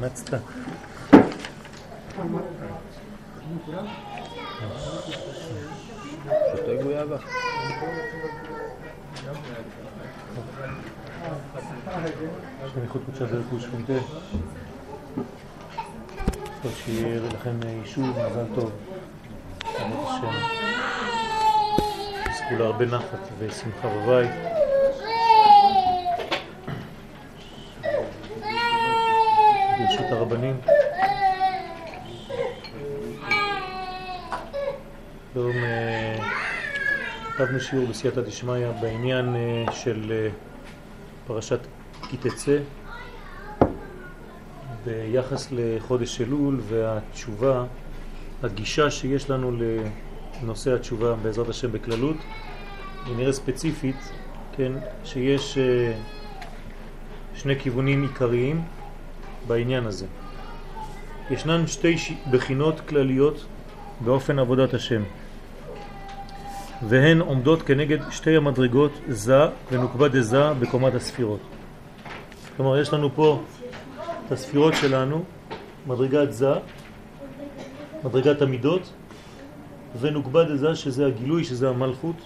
מצת. שותה גויאבה. שליחות קודשה דרך ושכונתה. טוב שיהיה לכם אישור, מזל טוב. באמת השם. תזכו להרבה נחת ושמחה בבית. ברשות הרבנים. היום אה, כתבנו שיעור בסייעתא דשמיא בעניין אה, של אה, פרשת כי תצא ביחס לחודש אלול והתשובה, הגישה שיש לנו לנושא התשובה בעזרת השם בכללות, ונראה ספציפית, כן, שיש שני כיוונים עיקריים בעניין הזה. ישנן שתי בחינות כלליות באופן עבודת השם. והן עומדות כנגד שתי המדרגות זה ונוקבה דזה בקומת הספירות. כלומר, יש לנו פה את הספירות שלנו, מדרגת זה, מדרגת המידות, ונוקבה דזה שזה הגילוי, שזה המלכות,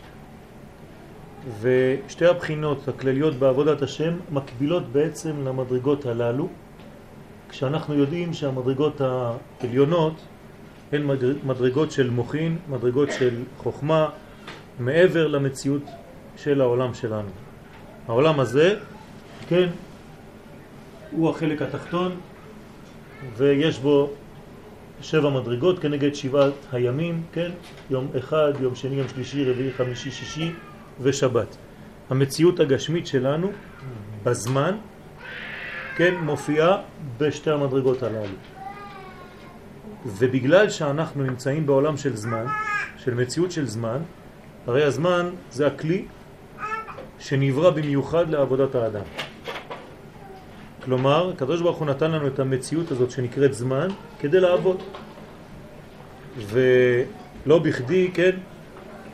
ושתי הבחינות הכלליות בעבודת השם מקבילות בעצם למדרגות הללו, כשאנחנו יודעים שהמדרגות העליונות הן מדרגות של מוכין, מדרגות של חוכמה, מעבר למציאות של העולם שלנו. העולם הזה, כן, הוא החלק התחתון ויש בו שבע מדרגות כנגד שבעת הימים, כן, יום אחד, יום שני, יום שלישי, רביעי, חמישי, שישי ושבת. המציאות הגשמית שלנו בזמן, כן, מופיעה בשתי המדרגות הללו. ובגלל שאנחנו נמצאים בעולם של זמן, של מציאות של זמן, הרי הזמן זה הכלי שנברא במיוחד לעבודת האדם. כלומר, הקדוש ברוך הוא נתן לנו את המציאות הזאת שנקראת זמן כדי לעבוד. ולא בכדי, כן,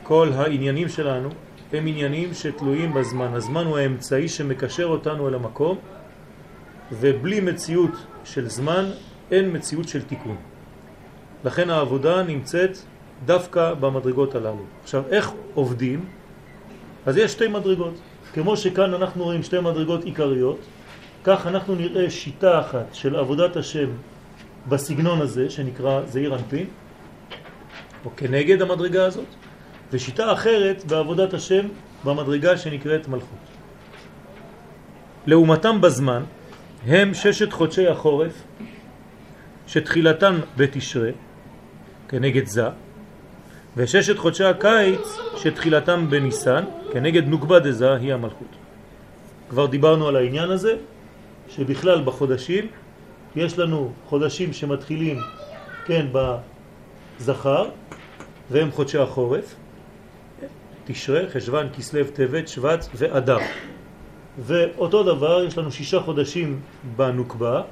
כל העניינים שלנו הם עניינים שתלויים בזמן. הזמן הוא האמצעי שמקשר אותנו אל המקום, ובלי מציאות של זמן אין מציאות של תיקון. לכן העבודה נמצאת דווקא במדרגות הללו. עכשיו, איך עובדים? אז יש שתי מדרגות. כמו שכאן אנחנו רואים שתי מדרגות עיקריות, כך אנחנו נראה שיטה אחת של עבודת השם בסגנון הזה, שנקרא זעיר אנפין, או כנגד המדרגה הזאת, ושיטה אחרת בעבודת השם במדרגה שנקראת מלכות. לעומתם בזמן הם ששת חודשי החורף, שתחילתן בתשרה, כנגד זה, וששת חודשי הקיץ שתחילתם בניסן, כנגד נוקבה דזה היא המלכות. כבר דיברנו על העניין הזה, שבכלל בחודשים יש לנו חודשים שמתחילים, כן, בזכר, והם חודשי החורף, תשרה, חשבן, כסלב, טבת, שבט ואדר. ואותו דבר, יש לנו שישה חודשים בנוקבה,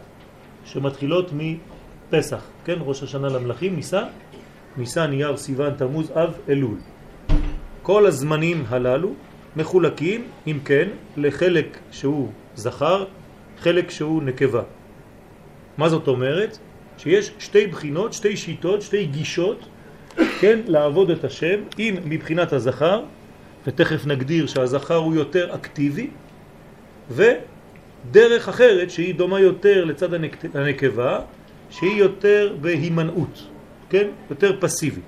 שמתחילות מפסח, כן, ראש השנה למלכים, ניסן, ניסן, אייר, סיוון, תמוז, אב, אלול. כל הזמנים הללו מחולקים, אם כן, לחלק שהוא זכר, חלק שהוא נקבה. מה זאת אומרת? שיש שתי בחינות, שתי שיטות, שתי גישות, כן, לעבוד את השם, אם מבחינת הזכר, ותכף נגדיר שהזכר הוא יותר אקטיבי, ודרך אחרת שהיא דומה יותר לצד הנקבה, שהיא יותר בהימנעות. כן? יותר פסיבי.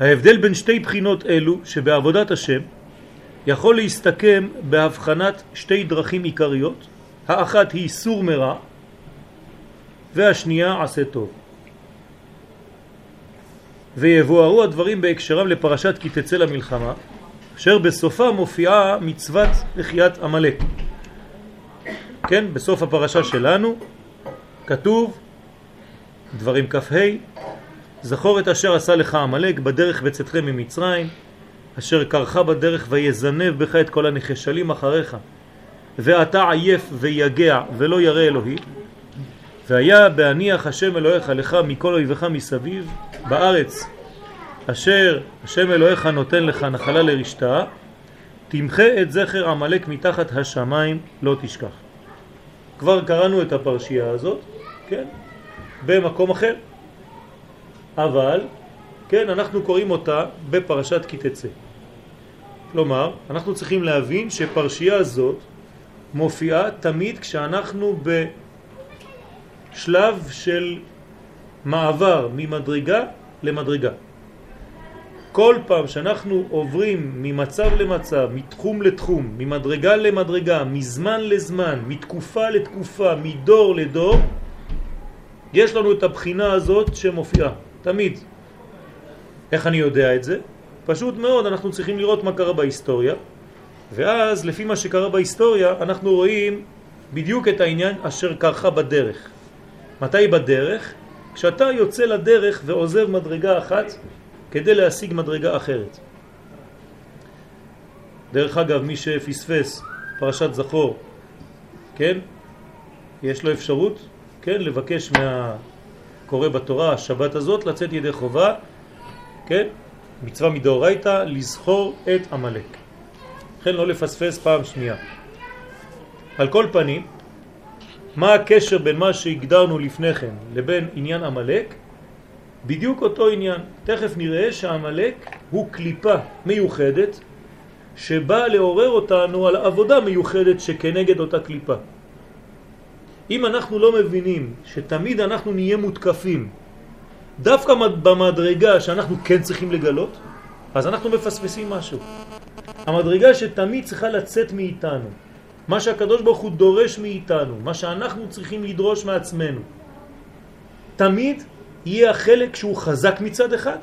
ההבדל בין שתי בחינות אלו שבעבודת השם יכול להסתכם בהבחנת שתי דרכים עיקריות, האחת היא סור מרע והשנייה עשה טוב. ויבוארו הדברים בהקשרם לפרשת כי תצא למלחמה, אשר בסופה מופיעה מצוות לחיית עמלק. כן, בסוף הפרשה שלנו כתוב דברים כ"ה זכור את אשר עשה לך עמלק בדרך בצאתכם ממצרים אשר קרחה בדרך ויזנב בך את כל הנחשלים אחריך ואתה עייף ויגע ולא ירא אלוהי והיה בהניח השם אלוהיך לך מכל אויבך מסביב בארץ אשר השם אלוהיך נותן לך נחלה לרשתה תמחה את זכר עמלק מתחת השמיים לא תשכח. כבר קראנו את הפרשייה הזאת, כן, במקום אחר. אבל, כן, אנחנו קוראים אותה בפרשת כי תצא. כלומר, אנחנו צריכים להבין שפרשייה הזאת מופיעה תמיד כשאנחנו בשלב של מעבר ממדרגה למדרגה. כל פעם שאנחנו עוברים ממצב למצב, מתחום לתחום, ממדרגה למדרגה, מזמן לזמן, מתקופה לתקופה, מדור לדור, יש לנו את הבחינה הזאת שמופיעה, תמיד. איך אני יודע את זה? פשוט מאוד, אנחנו צריכים לראות מה קרה בהיסטוריה, ואז לפי מה שקרה בהיסטוריה אנחנו רואים בדיוק את העניין אשר קרחה בדרך. מתי בדרך? כשאתה יוצא לדרך ועוזב מדרגה אחת כדי להשיג מדרגה אחרת. דרך אגב, מי שפספס פרשת זכור, כן, יש לו אפשרות, כן, לבקש מהקורא בתורה השבת הזאת לצאת ידי חובה, כן, מצווה מדאורייתא, לזכור את עמלק. לכן לא לפספס פעם שנייה. על כל פנים, מה הקשר בין מה שהגדרנו לפני כן לבין עניין עמלק? בדיוק אותו עניין. תכף נראה שהעמלק הוא קליפה מיוחדת שבאה לעורר אותנו על עבודה מיוחדת שכנגד אותה קליפה. אם אנחנו לא מבינים שתמיד אנחנו נהיה מותקפים דווקא במדרגה שאנחנו כן צריכים לגלות, אז אנחנו מפספסים משהו. המדרגה שתמיד צריכה לצאת מאיתנו, מה שהקדוש ברוך הוא דורש מאיתנו, מה שאנחנו צריכים לדרוש מעצמנו, תמיד יהיה החלק שהוא חזק מצד אחד,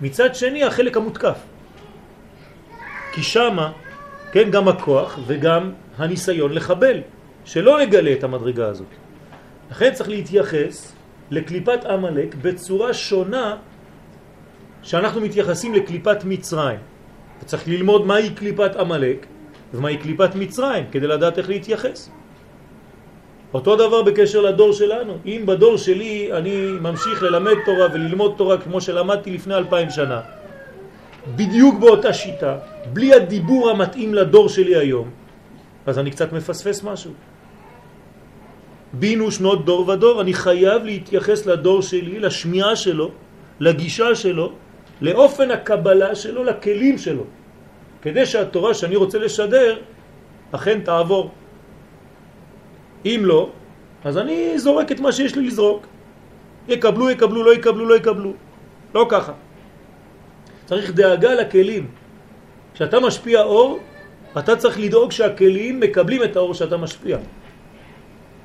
מצד שני החלק המותקף. כי שמה, כן, גם הכוח וגם הניסיון לחבל, שלא נגלה את המדרגה הזאת. לכן צריך להתייחס לקליפת עמלק בצורה שונה שאנחנו מתייחסים לקליפת מצרים. וצריך ללמוד מהי קליפת עמלק ומהי קליפת מצרים כדי לדעת איך להתייחס. אותו דבר בקשר לדור שלנו. אם בדור שלי אני ממשיך ללמד תורה וללמוד תורה כמו שלמדתי לפני אלפיים שנה, בדיוק באותה שיטה, בלי הדיבור המתאים לדור שלי היום, אז אני קצת מפספס משהו. בינו שנות דור ודור, אני חייב להתייחס לדור שלי, לשמיעה שלו, לגישה שלו, לאופן הקבלה שלו, לכלים שלו, כדי שהתורה שאני רוצה לשדר אכן תעבור. אם לא, אז אני זורק את מה שיש לי לזרוק. יקבלו, יקבלו, לא יקבלו, לא יקבלו. לא ככה. צריך דאגה לכלים. כשאתה משפיע אור, אתה צריך לדאוג שהכלים מקבלים את האור שאתה משפיע.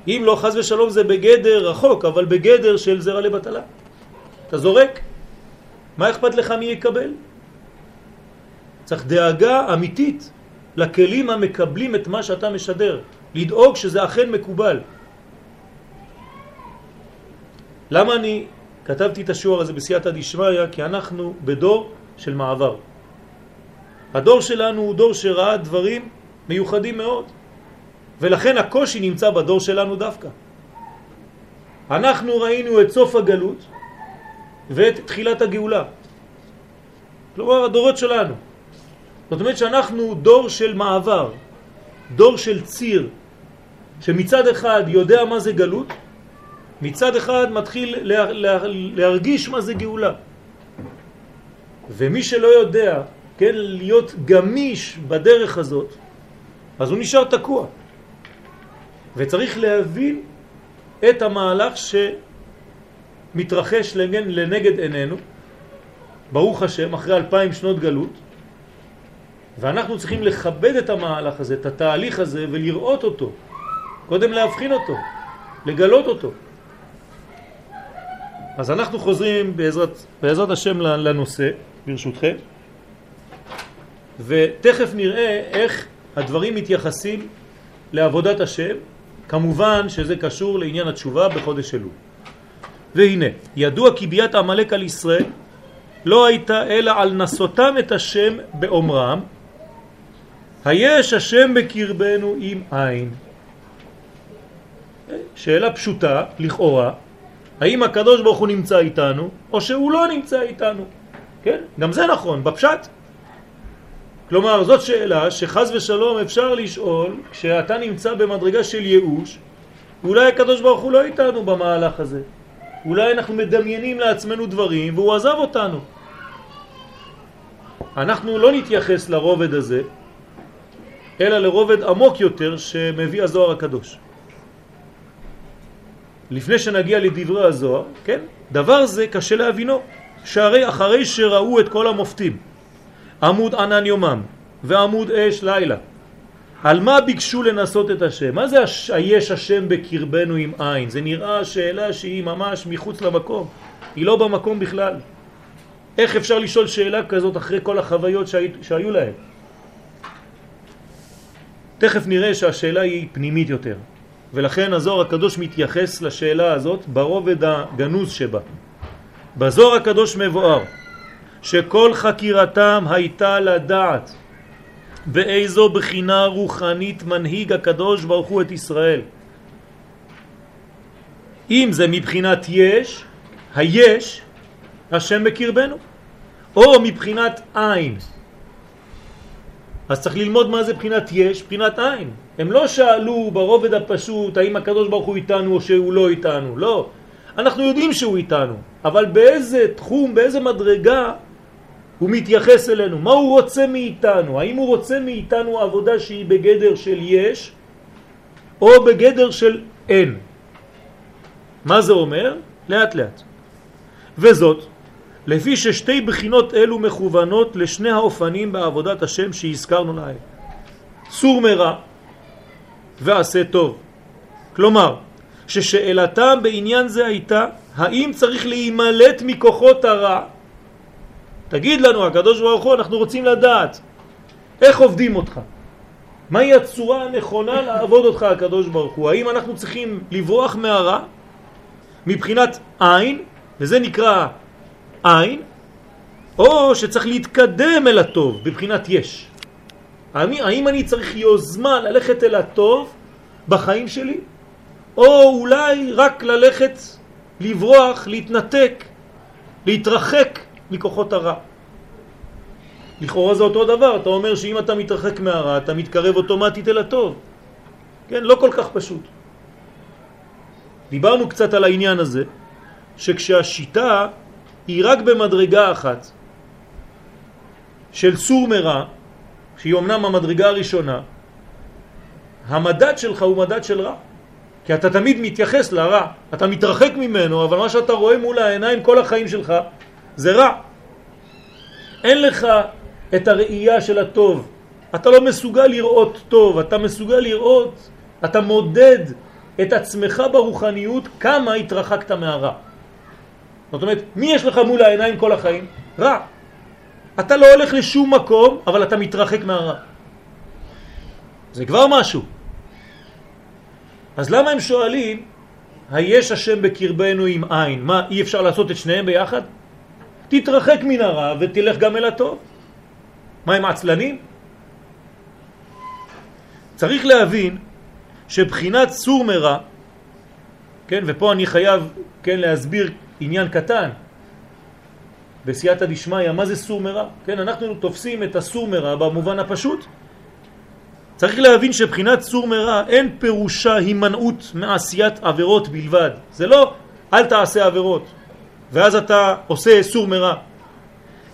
אם לא, חז ושלום זה בגדר רחוק, אבל בגדר של זרע לבטלה. אתה זורק, מה אכפת לך מי יקבל? צריך דאגה אמיתית לכלים המקבלים את מה שאתה משדר. לדאוג שזה אכן מקובל. למה אני כתבתי את השיעור הזה בסייעתא דשמיא? כי אנחנו בדור של מעבר. הדור שלנו הוא דור שראה דברים מיוחדים מאוד, ולכן הקושי נמצא בדור שלנו דווקא. אנחנו ראינו את סוף הגלות ואת תחילת הגאולה. כלומר, הדורות שלנו. זאת אומרת שאנחנו דור של מעבר, דור של ציר, שמצד אחד יודע מה זה גלות, מצד אחד מתחיל לה, לה, להרגיש מה זה גאולה. ומי שלא יודע, כן, להיות גמיש בדרך הזאת, אז הוא נשאר תקוע. וצריך להבין את המהלך שמתרחש לנגד עינינו, ברוך השם, אחרי אלפיים שנות גלות, ואנחנו צריכים לכבד את המהלך הזה, את התהליך הזה, ולראות אותו. קודם להבחין אותו, לגלות אותו. אז אנחנו חוזרים בעזרת, בעזרת השם לנושא, ברשותכם, ותכף נראה איך הדברים מתייחסים לעבודת השם, כמובן שזה קשור לעניין התשובה בחודש אלול. והנה, ידוע כי ביאת עמלק על ישראל לא הייתה אלא על נסותם את השם באומרם, היש השם בקרבנו עם עין. שאלה פשוטה, לכאורה, האם הקדוש ברוך הוא נמצא איתנו, או שהוא לא נמצא איתנו. כן? גם זה נכון, בפשט. כלומר, זאת שאלה שחז ושלום אפשר לשאול כשאתה נמצא במדרגה של ייאוש, אולי הקדוש ברוך הוא לא איתנו במהלך הזה. אולי אנחנו מדמיינים לעצמנו דברים והוא עזב אותנו. אנחנו לא נתייחס לרובד הזה, אלא לרובד עמוק יותר שמביא הזוהר הקדוש. לפני שנגיע לדברי הזוהר, כן? דבר זה קשה להבינו, שהרי אחרי שראו את כל המופתים, עמוד ענן יומם ועמוד אש לילה, על מה ביקשו לנסות את השם? מה זה הש... היש השם בקרבנו עם עין? זה נראה שאלה שהיא ממש מחוץ למקום, היא לא במקום בכלל. איך אפשר לשאול שאלה כזאת אחרי כל החוויות שהי... שהיו להם? תכף נראה שהשאלה היא פנימית יותר. ולכן הזוהר הקדוש מתייחס לשאלה הזאת ברובד הגנוז שבה. בזוהר הקדוש מבואר שכל חקירתם הייתה לדעת באיזו בחינה רוחנית מנהיג הקדוש ברוך הוא את ישראל. אם זה מבחינת יש, היש, השם בקרבנו, או מבחינת עין, אז צריך ללמוד מה זה בחינת יש, בחינת עין. הם לא שאלו ברובד הפשוט האם הקדוש ברוך הוא איתנו או שהוא לא איתנו, לא. אנחנו יודעים שהוא איתנו, אבל באיזה תחום, באיזה מדרגה הוא מתייחס אלינו, מה הוא רוצה מאיתנו, האם הוא רוצה מאיתנו עבודה שהיא בגדר של יש או בגדר של אין. מה זה אומר? לאט לאט. וזאת לפי ששתי בחינות אלו מכוונות לשני האופנים בעבודת השם שהזכרנו להם. סור מרע ועשה טוב. כלומר, ששאלתם בעניין זה הייתה, האם צריך להימלט מכוחות הרע? תגיד לנו, הקדוש ברוך הוא, אנחנו רוצים לדעת איך עובדים אותך. מהי הצורה הנכונה לעבוד אותך, הקדוש ברוך הוא? האם אנחנו צריכים לברוח מהרע מבחינת עין, וזה נקרא עין, או שצריך להתקדם אל הטוב בבחינת יש. האם, אני צריך יוזמה ללכת אל הטוב בחיים שלי, או אולי רק ללכת, לברוח, להתנתק, להתרחק מכוחות הרע. לכאורה זה אותו דבר, אתה אומר שאם אתה מתרחק מהרע, אתה מתקרב אוטומטית אל הטוב. כן, לא כל כך פשוט. דיברנו קצת על העניין הזה, שכשהשיטה היא רק במדרגה אחת של סור מרע, שהיא אמנם המדרגה הראשונה, המדד שלך הוא מדד של רע. כי אתה תמיד מתייחס לרע, אתה מתרחק ממנו, אבל מה שאתה רואה מול העיניים כל החיים שלך זה רע. אין לך את הראייה של הטוב. אתה לא מסוגל לראות טוב, אתה מסוגל לראות, אתה מודד את עצמך ברוחניות כמה התרחקת מהרע. זאת אומרת, מי יש לך מול העיניים כל החיים? רע. אתה לא הולך לשום מקום, אבל אתה מתרחק מהרע. זה כבר משהו. אז למה הם שואלים, היש השם בקרבנו עם עין? מה, אי אפשר לעשות את שניהם ביחד? תתרחק מן הרע ותלך גם אל הטוב. מה הם עצלנים? צריך להבין שבחינת סור מרע, כן, ופה אני חייב, כן, להסביר עניין קטן. בסייעתא דשמיא, מה זה סור מרע? כן, אנחנו תופסים את הסור מרע במובן הפשוט. צריך להבין שבחינת סור מרע אין פירושה הימנעות מעשיית עבירות בלבד. זה לא אל תעשה עבירות, ואז אתה עושה סור מרע.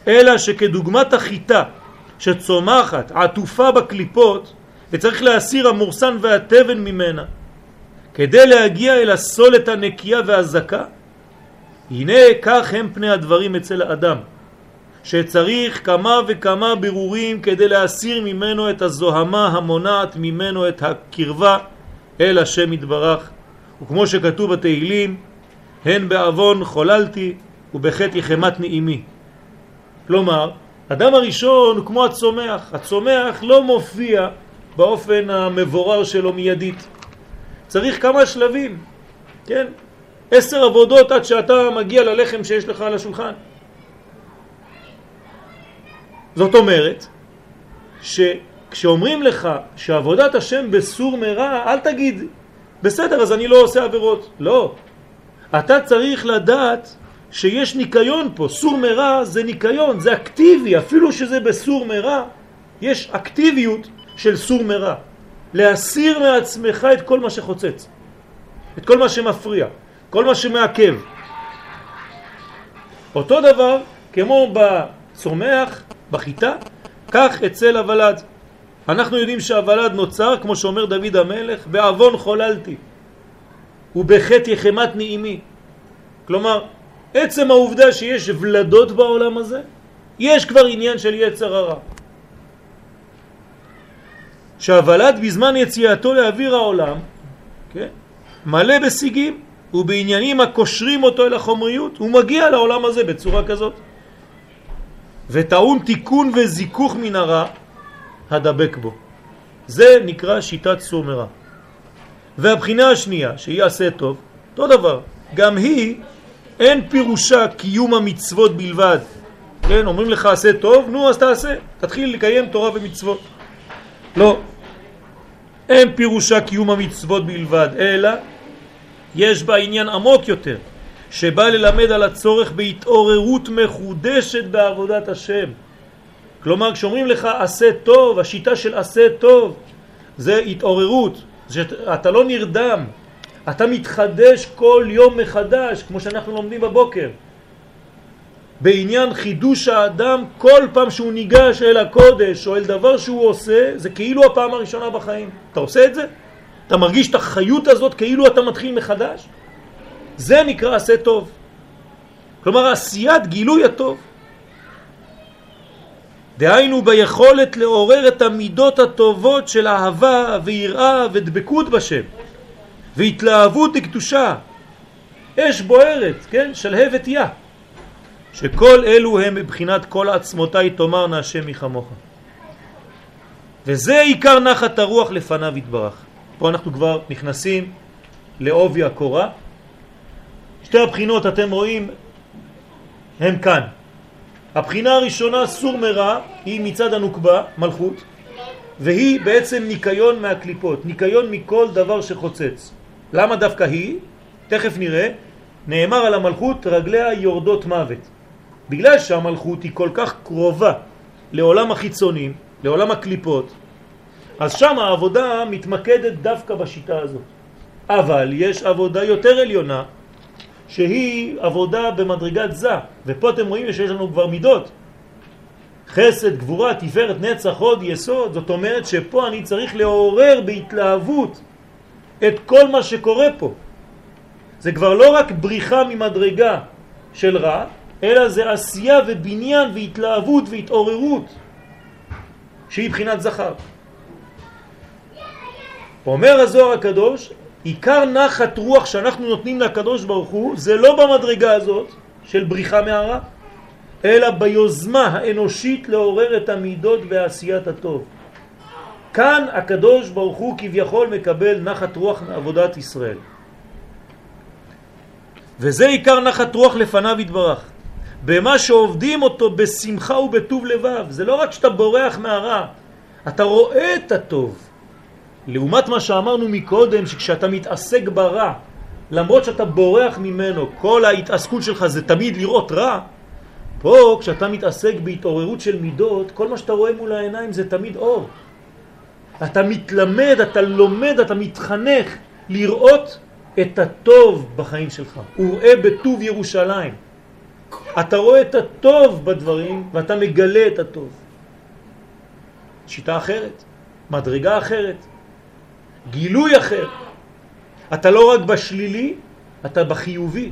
אלא שכדוגמת החיטה שצומחת עטופה בקליפות וצריך להסיר המורסן והטבן ממנה כדי להגיע אל הסולת הנקייה והזקה הנה כך הם פני הדברים אצל האדם, שצריך כמה וכמה בירורים כדי להסיר ממנו את הזוהמה המונעת ממנו את הקרבה אל השם יתברך. וכמו שכתוב בתהילים, הן בעוון חוללתי ובחטא יחמת נעימי. כלומר, אדם הראשון הוא כמו הצומח. הצומח לא מופיע באופן המבורר שלו מיידית. צריך כמה שלבים, כן? עשר עבודות עד שאתה מגיע ללחם שיש לך על השולחן. זאת אומרת, שכשאומרים לך שעבודת השם בסור מרע, אל תגיד בסדר, אז אני לא עושה עבירות. לא. אתה צריך לדעת שיש ניקיון פה. סור מרע זה ניקיון, זה אקטיבי, אפילו שזה בסור מרע, יש אקטיביות של סור מרע. להסיר מעצמך את כל מה שחוצץ, את כל מה שמפריע, כל מה שמעכב. אותו דבר כמו בצומח, בחיטה, כך אצל הוולד. אנחנו יודעים שהוולד נוצר, כמו שאומר דוד המלך, בעוון חוללתי ובחטא יחמת נעימי. כלומר, עצם העובדה שיש ולדות בעולם הזה, יש כבר עניין של יצר הרע. שהוולד בזמן יציאתו לאוויר העולם, כן, מלא בשיגים ובעניינים הקושרים אותו אל החומריות, הוא מגיע לעולם הזה בצורה כזאת. וטעון תיקון וזיכוך מן הרע הדבק בו. זה נקרא שיטת סור מרע. והבחינה השנייה, שהיא עשה טוב, אותו דבר, גם היא אין פירושה קיום המצוות בלבד. כן, אומרים לך עשה טוב, נו אז תעשה, תתחיל לקיים תורה ומצוות. לא, אין פירושה קיום המצוות בלבד, אלא יש בה עניין עמוק יותר, שבא ללמד על הצורך בהתעוררות מחודשת בעבודת השם. כלומר, כשאומרים לך עשה טוב, השיטה של עשה טוב זה התעוררות, אתה לא נרדם, אתה מתחדש כל יום מחדש, כמו שאנחנו לומדים בבוקר. בעניין חידוש האדם, כל פעם שהוא ניגש אל הקודש או אל דבר שהוא עושה, זה כאילו הפעם הראשונה בחיים. אתה עושה את זה? אתה מרגיש את החיות הזאת כאילו אתה מתחיל מחדש? זה נקרא עשה טוב. כלומר, עשיית גילוי הטוב. דהיינו ביכולת לעורר את המידות הטובות של אהבה ויראה ודבקות בשם והתלהבות לקדושה אש בוערת, כן? שלהבת יא שכל אלו הם מבחינת כל עצמותיי תאמרנה השם מחמוך וזה עיקר נחת הרוח לפניו יתברך. פה אנחנו כבר נכנסים לעובי הקורה. שתי הבחינות אתם רואים הם כאן הבחינה הראשונה, סור מרע, היא מצד הנוקבה, מלכות, והיא בעצם ניקיון מהקליפות, ניקיון מכל דבר שחוצץ. למה דווקא היא? תכף נראה. נאמר על המלכות, רגליה יורדות מוות. בגלל שהמלכות היא כל כך קרובה לעולם החיצונים, לעולם הקליפות, אז שם העבודה מתמקדת דווקא בשיטה הזאת. אבל יש עבודה יותר עליונה, שהיא עבודה במדרגת זה, ופה אתם רואים שיש לנו כבר מידות. חסד, גבורה, תפארת, נצח, הוד, יסוד, זאת אומרת שפה אני צריך לעורר בהתלהבות את כל מה שקורה פה. זה כבר לא רק בריחה ממדרגה של רע, אלא זה עשייה ובניין והתלהבות והתעוררות שהיא בחינת זכר. אומר הזוהר הקדוש, עיקר נחת רוח שאנחנו נותנים לקדוש ברוך הוא זה לא במדרגה הזאת של בריחה מהרע, אלא ביוזמה האנושית לעורר את המידות ועשיית הטוב. כאן הקדוש ברוך הוא כביכול מקבל נחת רוח מעבודת ישראל. וזה עיקר נחת רוח לפניו יתברך. במה שעובדים אותו בשמחה ובטוב לבב. זה לא רק שאתה בורח מהרע, אתה רואה את הטוב. לעומת מה שאמרנו מקודם, שכשאתה מתעסק ברע, למרות שאתה בורח ממנו, כל ההתעסקות שלך זה תמיד לראות רע, פה כשאתה מתעסק בהתעוררות של מידות, כל מה שאתה רואה מול העיניים זה תמיד אור. אתה מתלמד, אתה לומד, אתה מתחנך לראות את הטוב בחיים שלך. וראה בטוב ירושלים. אתה רואה את הטוב בדברים ואתה מגלה את הטוב. שיטה אחרת, מדרגה אחרת. גילוי אחר. אתה לא רק בשלילי, אתה בחיובי.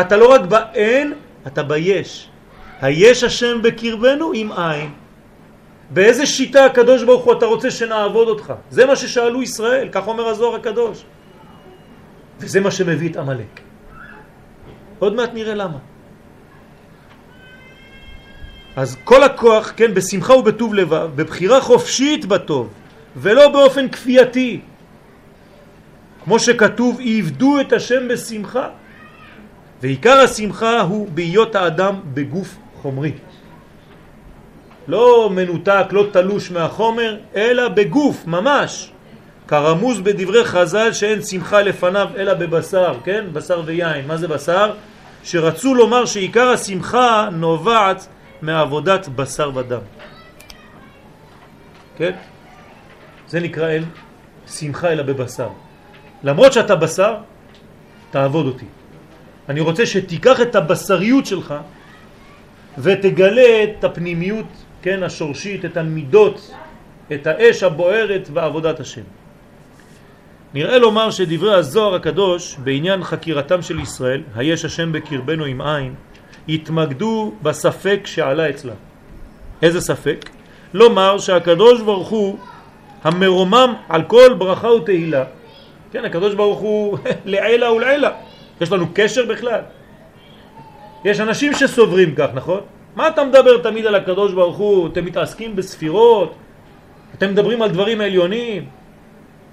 אתה לא רק באין, אתה ביש. היש השם בקרבנו עם עין. באיזה שיטה הקדוש ברוך הוא אתה רוצה שנעבוד אותך? זה מה ששאלו ישראל, כך אומר הזוהר הקדוש. וזה מה שמביא את עמלק. עוד מעט נראה למה. אז כל הכוח, כן, בשמחה ובטוב לבב, בבחירה חופשית בטוב, ולא באופן כפייתי. כמו שכתוב, עבדו את השם בשמחה. ועיקר השמחה הוא בהיות האדם בגוף חומרי. לא מנותק, לא תלוש מהחומר, אלא בגוף, ממש. כרמוז בדברי חז"ל שאין שמחה לפניו אלא בבשר, כן? בשר ויין. מה זה בשר? שרצו לומר שעיקר השמחה נובעת מעבודת בשר ודם. כן? זה נקרא אין שמחה אלא בבשר. למרות שאתה בשר, תעבוד אותי. אני רוצה שתיקח את הבשריות שלך ותגלה את הפנימיות, כן, השורשית, את המידות, את האש הבוערת בעבודת השם. נראה לומר שדברי הזוהר הקדוש בעניין חקירתם של ישראל, היש השם בקרבנו עם עין, התמקדו בספק שעלה אצלה. איזה ספק? לומר שהקדוש ברוך הוא המרומם על כל ברכה ותהילה. כן, הקדוש ברוך הוא לעילה ולעילה. יש לנו קשר בכלל? יש אנשים שסוברים כך, נכון? מה אתה מדבר תמיד על הקדוש ברוך הוא? אתם מתעסקים בספירות? אתם מדברים על דברים עליונים?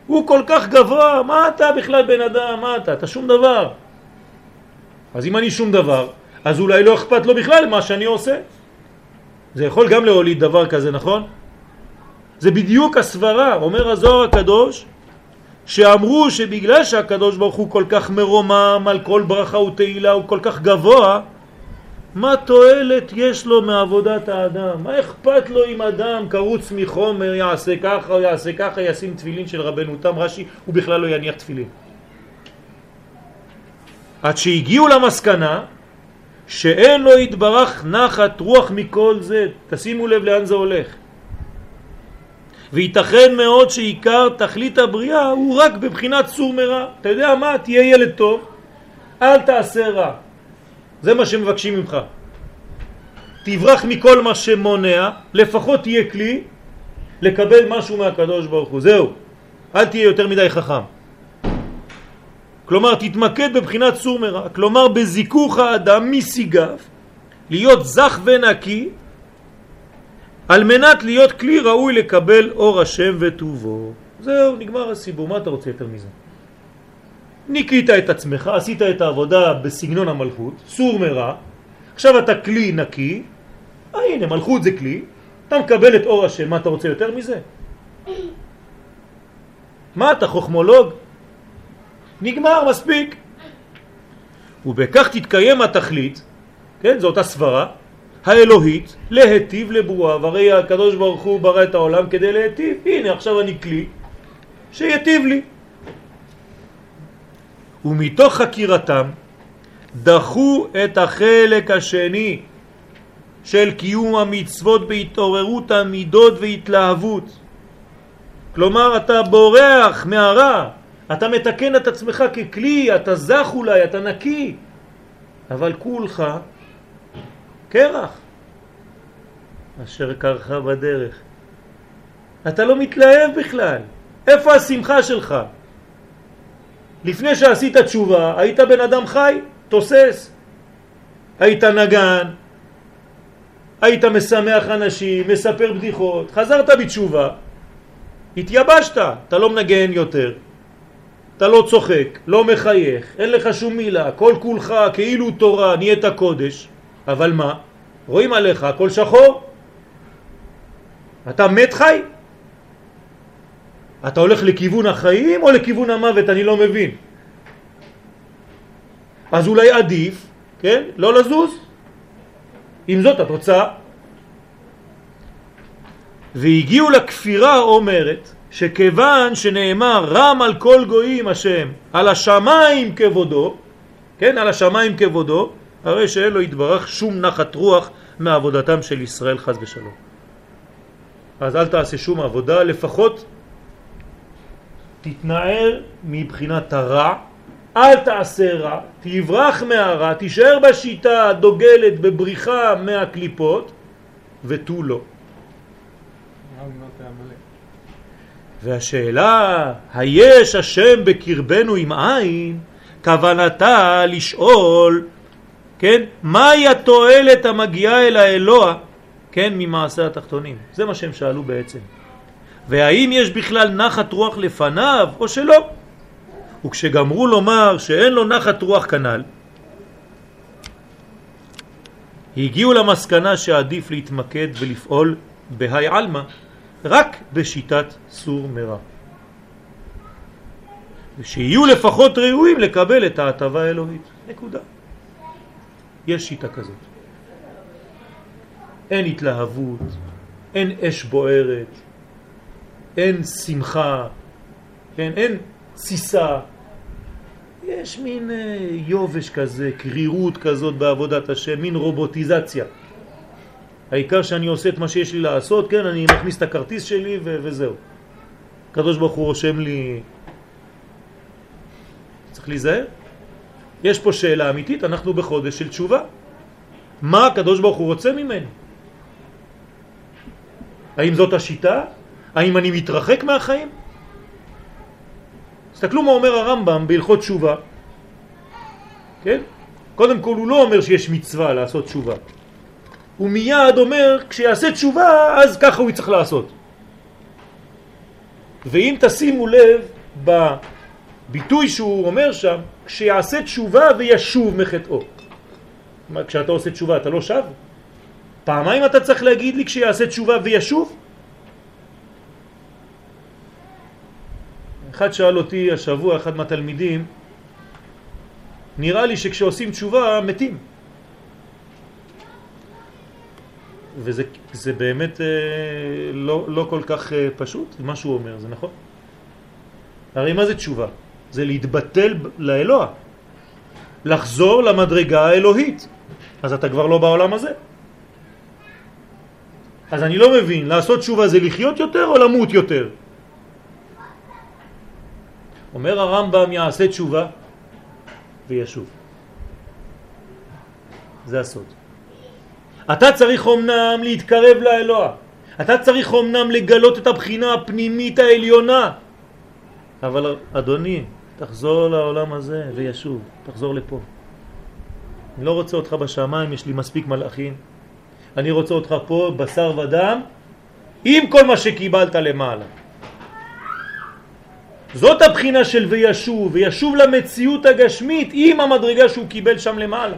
הוא כל כך גבוה, מה אתה בכלל בן אדם? מה אתה? אתה שום דבר. אז אם אני שום דבר, אז אולי לא אכפת לו בכלל מה שאני עושה. זה יכול גם להוליד דבר כזה, נכון? זה בדיוק הסברה, אומר הזוהר הקדוש, שאמרו שבגלל שהקדוש ברוך הוא כל כך מרומם על כל ברכה ותהילה, הוא כל כך גבוה, מה תועלת יש לו מעבודת האדם? מה אכפת לו אם אדם קרוץ מחומר יעשה ככה או יעשה ככה, ישים תפילין של רבנו תם רש"י, הוא בכלל לא יניח תפילין. עד שהגיעו למסקנה שאין לו התברך נחת רוח מכל זה, תשימו לב לאן זה הולך. וייתכן מאוד שעיקר תכלית הבריאה הוא רק בבחינת סור מרע. אתה יודע מה? תהיה ילד טוב, אל תעשה רע. זה מה שמבקשים ממך. תברח מכל מה שמונע, לפחות תהיה כלי לקבל משהו מהקדוש ברוך הוא. זהו, אל תהיה יותר מדי חכם. כלומר, תתמקד בבחינת סור מרע, כלומר בזיכוך האדם מסיגיו, להיות זך ונקי, על מנת להיות כלי ראוי לקבל אור השם וטובו. זהו, נגמר הסיבור, מה אתה רוצה יותר מזה? ניקית את עצמך, עשית את העבודה בסגנון המלכות, סור מרע, עכשיו אתה כלי נקי, אה, הנה מלכות זה כלי, אתה מקבל את אור השם, מה אתה רוצה יותר מזה? מה אתה חוכמולוג? נגמר, מספיק. ובכך תתקיים התכלית, כן, זו אותה סברה, האלוהית, להטיב לברואה, והרי הקדוש ברוך הוא ברא את העולם כדי להטיב. הנה, עכשיו אני כלי שיטיב לי. ומתוך חקירתם דחו את החלק השני של קיום המצוות בהתעוררות המידות והתלהבות. כלומר, אתה בורח מהרע, אתה מתקן את עצמך ככלי, אתה זך אולי, אתה נקי, אבל כולך קרח אשר קרחה בדרך. אתה לא מתלהב בכלל. איפה השמחה שלך? לפני שעשית תשובה, היית בן אדם חי, תוסס. היית נגן, היית משמח אנשים, מספר בדיחות, חזרת בתשובה, התייבשת, אתה לא מנגן יותר, אתה לא צוחק, לא מחייך, אין לך שום מילה, כל כולך כאילו תורה, נהיית קודש, אבל מה? רואים עליך הכל שחור. אתה מת חי? אתה הולך לכיוון החיים או לכיוון המוות? אני לא מבין. אז אולי עדיף, כן? לא לזוז. אם זאת התוצאה. והגיעו לכפירה אומרת שכיוון שנאמר רם על כל גויים השם, על השמיים כבודו, כן, על השמיים כבודו, הרי שאין לו יתברך שום נחת רוח מעבודתם של ישראל חז ושלום. אז אל תעשה שום עבודה, לפחות תתנער מבחינת הרע, אל תעשה רע, תברח מהרע, תישאר בשיטה הדוגלת בבריחה מהקליפות ותו לא. והשאלה, היש השם בקרבנו עם עין, כוונתה לשאול, כן, מהי התועלת המגיעה אל האלוה, כן, ממעשה התחתונים. זה מה שהם שאלו בעצם. והאם יש בכלל נחת רוח לפניו או שלא? וכשגמרו לומר שאין לו נחת רוח כנל, הגיעו למסקנה שעדיף להתמקד ולפעול בהי עלמא רק בשיטת סור מרע. ושיהיו לפחות ראויים לקבל את ההטבה האלוהית. נקודה. יש שיטה כזאת. אין התלהבות, אין אש בוערת, אין שמחה, כן, אין סיסה. יש מין אה, יובש כזה, קרירות כזאת בעבודת השם, מין רובוטיזציה. העיקר שאני עושה את מה שיש לי לעשות, כן, אני מכניס את הכרטיס שלי ו- וזהו. הקדוש ברוך הוא רושם לי... צריך להיזהר. יש פה שאלה אמיתית, אנחנו בחודש של תשובה. מה הקדוש ברוך הוא רוצה ממני? האם זאת השיטה? האם אני מתרחק מהחיים? תסתכלו מה אומר הרמב"ם בהלכות תשובה. כן? קודם כל הוא לא אומר שיש מצווה לעשות תשובה. הוא מיד אומר, כשיעשה תשובה, אז ככה הוא יצטרך לעשות. ואם תשימו לב בביטוי שהוא אומר שם, כשיעשה תשובה וישוב מחטאו. כשאתה עושה תשובה אתה לא שב? פעמיים אתה צריך להגיד לי כשיעשה תשובה וישוב? אחד שאל אותי השבוע, אחד מהתלמידים, נראה לי שכשעושים תשובה מתים. וזה זה באמת אה, לא, לא כל כך אה, פשוט, מה שהוא אומר, זה נכון? הרי מה זה תשובה? זה להתבטל לאלוה, לחזור למדרגה האלוהית. אז אתה כבר לא בעולם הזה. אז אני לא מבין, לעשות תשובה זה לחיות יותר או למות יותר? אומר הרמב"ם יעשה תשובה וישוב. זה הסוד. אתה צריך אומנם להתקרב לאלוה, אתה צריך אומנם לגלות את הבחינה הפנימית העליונה, אבל אדוני, תחזור לעולם הזה וישוב, תחזור לפה. אני לא רוצה אותך בשמיים, יש לי מספיק מלאכים. אני רוצה אותך פה, בשר ודם, עם כל מה שקיבלת למעלה. זאת הבחינה של וישוב, וישוב למציאות הגשמית עם המדרגה שהוא קיבל שם למעלה.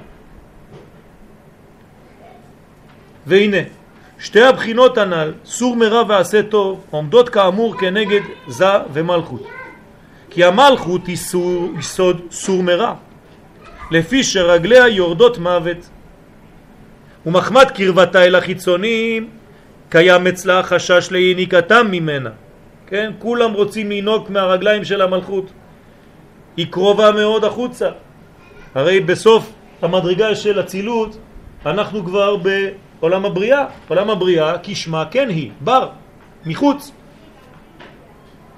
והנה, שתי הבחינות הנ"ל, סור מרע ועשה טוב, עומדות כאמור כנגד זה ומלכות. כי המלכות היא סור, יסוד סור מרע, לפי שרגליה יורדות מוות. ומחמת קרבתה אל החיצונים, קיים אצלה חשש ליניקתם ממנה. כן? כולם רוצים לינוק מהרגליים של המלכות. היא קרובה מאוד החוצה. הרי בסוף המדרגה של הצילות אנחנו כבר בעולם הבריאה. עולם הבריאה כשמה כן היא, בר, מחוץ.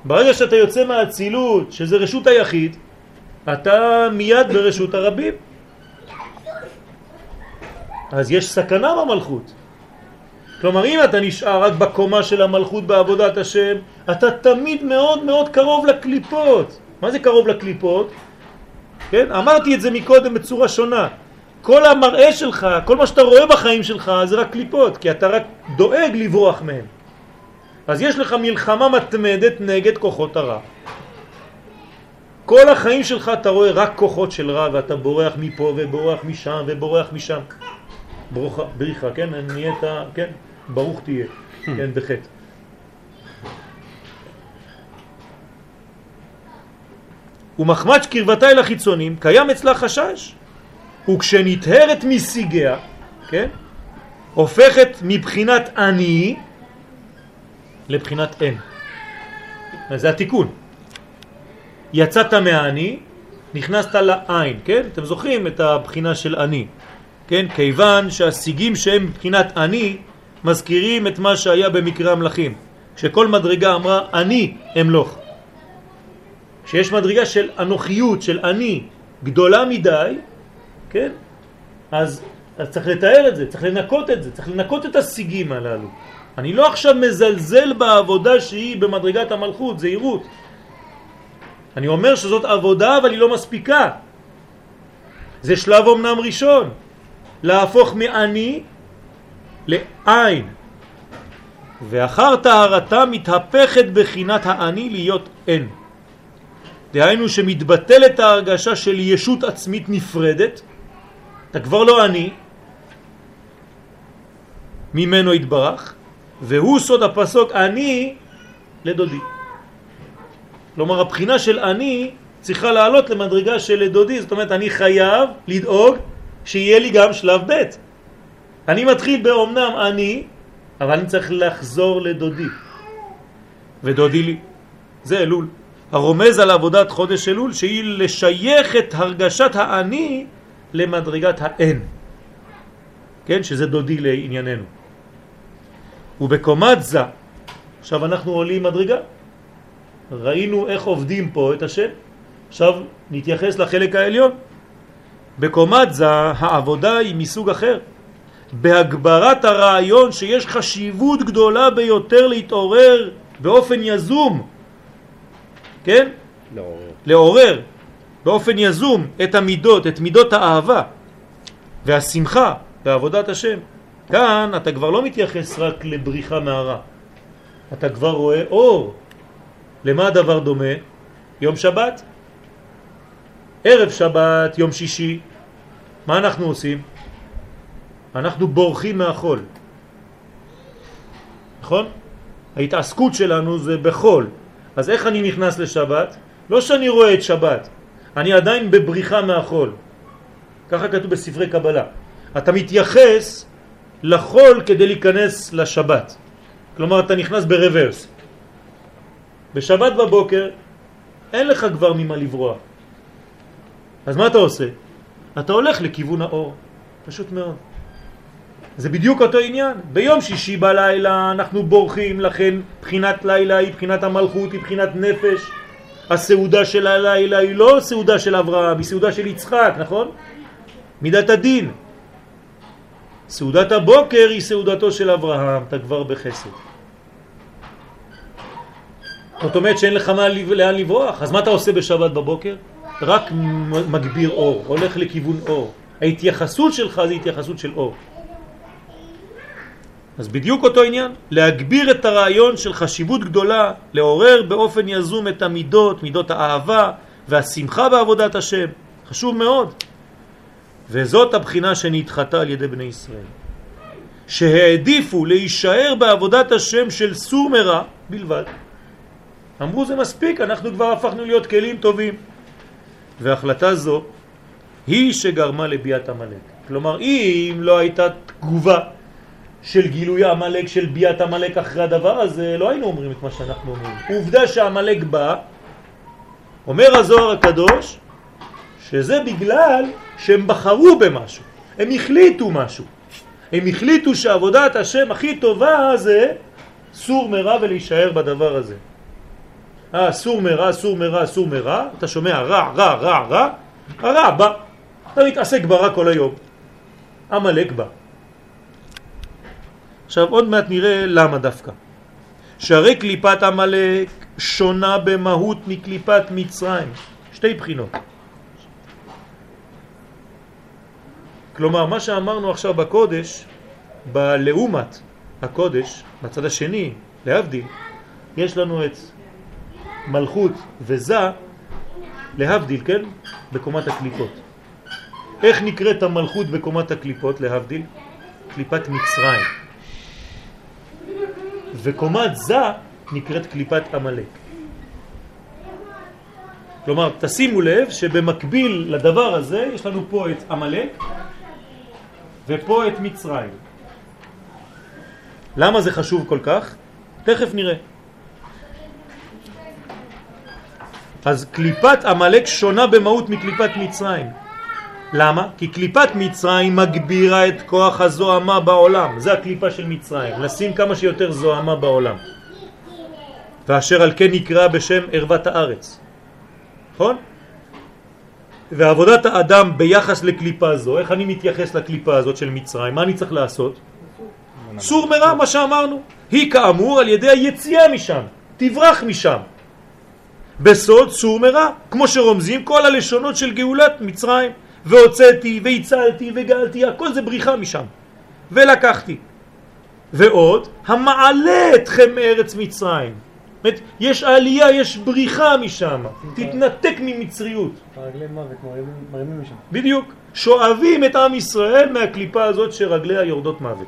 ברגע שאתה יוצא מהצילות, שזה רשות היחיד, אתה מיד ברשות הרבים. אז יש סכנה במלכות. כלומר, אם אתה נשאר רק בקומה של המלכות בעבודת השם, אתה תמיד מאוד מאוד קרוב לקליפות. מה זה קרוב לקליפות? כן? אמרתי את זה מקודם בצורה שונה. כל המראה שלך, כל מה שאתה רואה בחיים שלך זה רק קליפות, כי אתה רק דואג לברוח מהם. אז יש לך מלחמה מתמדת נגד כוחות הרע. כל החיים שלך אתה רואה רק כוחות של רע ואתה בורח מפה ובורח משם ובורח משם. ברוכה, בריחה, כן? נהיית, כן? ברוך תהיה, כן? בחטא. ומחמת קרבתה אל החיצונים קיים אצלה חשש וכשנתהרת מסיגיה, כן? הופכת מבחינת אני לבחינת אין. זה התיקון. יצאת מהאני, נכנסת לעין, כן? אתם זוכרים את הבחינה של אני, כן? כיוון שהסיגים שהם מבחינת אני מזכירים את מה שהיה במקרה המלאכים, שכל מדרגה אמרה אני אמלוך. שיש מדרגה של אנוכיות, של אני, גדולה מדי, כן? אז, אז צריך לתאר את זה, צריך לנקות את זה, צריך לנקות את הסיגים הללו. אני לא עכשיו מזלזל בעבודה שהיא במדרגת המלכות, זהירות. אני אומר שזאת עבודה אבל היא לא מספיקה. זה שלב אמנם ראשון, להפוך מעני לעין. ואחר טהרתה מתהפכת בחינת העני להיות אין. דהיינו שמתבטלת ההרגשה של ישות עצמית נפרדת, אתה כבר לא אני, ממנו התברך, והוא סוד הפסוק אני לדודי. כלומר הבחינה של אני צריכה לעלות למדרגה של לדודי, זאת אומרת אני חייב לדאוג שיהיה לי גם שלב ב'. אני מתחיל באומנם אני, אבל אני צריך לחזור לדודי. ודודי לי. זה אלול. הרומז על עבודת חודש אלול שהיא לשייך את הרגשת האני למדרגת האין. כן, שזה דודי לענייננו. ובקומת זה, עכשיו אנחנו עולים מדרגה. ראינו איך עובדים פה את השם. עכשיו נתייחס לחלק העליון. בקומת זה העבודה היא מסוג אחר. בהגברת הרעיון שיש חשיבות גדולה ביותר להתעורר באופן יזום, כן? לעורר. לעורר באופן יזום את המידות, את מידות האהבה והשמחה בעבודת השם. כאן אתה כבר לא מתייחס רק לבריחה מהרע, אתה כבר רואה אור. למה הדבר דומה? יום שבת, ערב שבת, יום שישי, מה אנחנו עושים? אנחנו בורחים מהחול. נכון? ההתעסקות שלנו זה בחול. אז איך אני נכנס לשבת? לא שאני רואה את שבת, אני עדיין בבריחה מהחול. ככה כתוב בספרי קבלה. אתה מתייחס לחול כדי להיכנס לשבת. כלומר, אתה נכנס ברוורס. בשבת בבוקר אין לך כבר ממה לברוח. אז מה אתה עושה? אתה הולך לכיוון האור. פשוט מאוד. זה בדיוק אותו עניין. ביום שישי בלילה אנחנו בורחים, לכן בחינת לילה היא בחינת המלכות, היא בחינת נפש. הסעודה של הלילה היא לא סעודה של אברהם, היא סעודה של יצחק, נכון? מידת הדין. סעודת הבוקר היא סעודתו של אברהם, אתה כבר בחסד. זאת אומרת שאין לך מה, לאן לברוח, אז מה אתה עושה בשבת בבוקר? רק מגביר אור, הולך לכיוון אור. ההתייחסות שלך זה התייחסות של אור. אז בדיוק אותו עניין, להגביר את הרעיון של חשיבות גדולה, לעורר באופן יזום את המידות, מידות האהבה והשמחה בעבודת השם. חשוב מאוד. וזאת הבחינה שנדחתה על ידי בני ישראל. שהעדיפו להישאר בעבודת השם של סור מרע בלבד. אמרו זה מספיק, אנחנו כבר הפכנו להיות כלים טובים. והחלטה זו היא שגרמה לביאת המלאק. כלומר, אם לא הייתה תגובה של גילוי המלאק, של ביאת המלאק אחרי הדבר הזה, לא היינו אומרים את מה שאנחנו אומרים. עובדה שהמלאק בא, אומר הזוהר הקדוש, שזה בגלל שהם בחרו במשהו, הם החליטו משהו. הם החליטו שעבודת השם הכי טובה זה סור מרע ולהישאר בדבר הזה. אה, סור מרע, סור מרע, סור מרע, אתה שומע רע, רע, רע, רע, הרע בא. אתה מתעסק ברע כל היום. המלאק בא. עכשיו עוד מעט נראה למה דווקא. שהרי קליפת המלאק שונה במהות מקליפת מצרים. שתי בחינות. כלומר, מה שאמרנו עכשיו בקודש, בלעומת הקודש, בצד השני, להבדיל, יש לנו את מלכות וזה, להבדיל, כן? בקומת הקליפות. איך נקראת המלכות בקומת הקליפות, להבדיל? קליפת מצרים. וקומת זה נקראת קליפת עמלק. כלומר, תשימו לב שבמקביל לדבר הזה יש לנו פה את עמלק ופה את מצרים. למה זה חשוב כל כך? תכף נראה. אז קליפת עמלק שונה במהות מקליפת מצרים. למה? כי קליפת מצרים מגבירה את כוח הזוהמה בעולם. זה הקליפה של מצרים, לשים כמה שיותר זוהמה בעולם. ואשר על כן נקרא בשם ערוות הארץ. נכון? ועבודת האדם ביחס לקליפה זו, איך אני מתייחס לקליפה הזאת של מצרים, מה אני צריך לעשות? סור מרע, מה שאמרנו. היא כאמור על ידי היציאה משם, תברח משם. בסוד סור מרע, כמו שרומזים כל הלשונות של גאולת מצרים. והוצאתי והצלתי וגלתי, הכל זה בריחה משם. ולקחתי. ועוד, המעלה אתכם מארץ מצרים. זאת יש עלייה, יש בריחה משם. תתנתק ממצריות. רגלי מוות מרימים משם. בדיוק. שואבים את עם ישראל מהקליפה הזאת שרגליה יורדות מוות.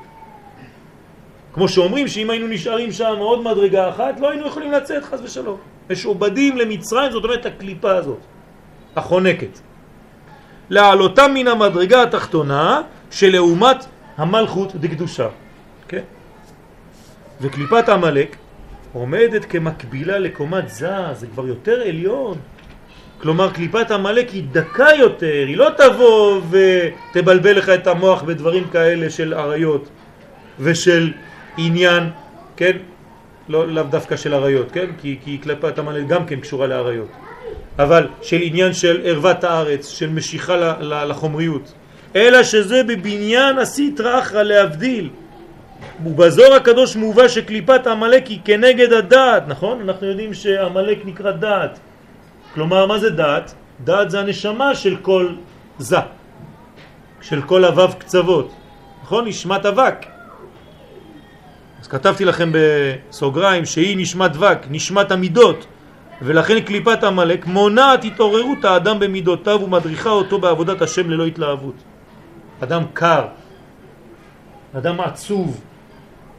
כמו שאומרים שאם היינו נשארים שם עוד מדרגה אחת, לא היינו יכולים לצאת חס ושלום. משועבדים למצרים, זאת אומרת הקליפה הזאת. החונקת. להעלותם מן המדרגה התחתונה שלעומת המלכות דקדושה. כן? וקליפת המלאק עומדת כמקבילה לקומת זה, זה כבר יותר עליון. כלומר קליפת המלאק היא דקה יותר, היא לא תבוא ותבלבל לך את המוח בדברים כאלה של עריות ושל עניין, כן? לא לאו דווקא של עריות, כן? כי, כי קליפת המלאק גם כן קשורה לעריות. אבל של עניין של ערוות הארץ, של משיכה לחומריות. אלא שזה בבניין הסטרא אחרא להבדיל. ובזור הקדוש מובא שקליפת עמלק היא כנגד הדעת, נכון? אנחנו יודעים שעמלק נקרא דעת. כלומר, מה זה דעת? דעת זה הנשמה של כל זה, של כל אבב קצוות, נכון? נשמת אבק. אז כתבתי לכם בסוגריים שהיא נשמת דבק, נשמת המידות, ולכן קליפת עמלק מונעת התעוררות האדם במידותיו ומדריכה אותו בעבודת השם ללא התלהבות. אדם קר, אדם עצוב,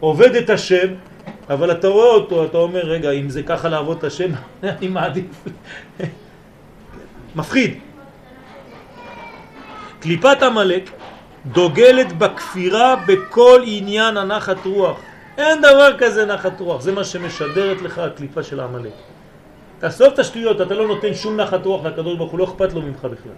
עובד את השם, אבל אתה רואה אותו, אתה אומר, רגע, אם זה ככה לעבוד את השם, אני מעדיף. מפחיד. קליפת המלאק דוגלת בכפירה בכל עניין הנחת רוח. אין דבר כזה נחת רוח, זה מה שמשדרת לך הקליפה של המלאק. תאסוף את השטויות, אתה לא נותן שום נחת רוח לקדוש ברוך הוא, לא אכפת לו ממך בכלל.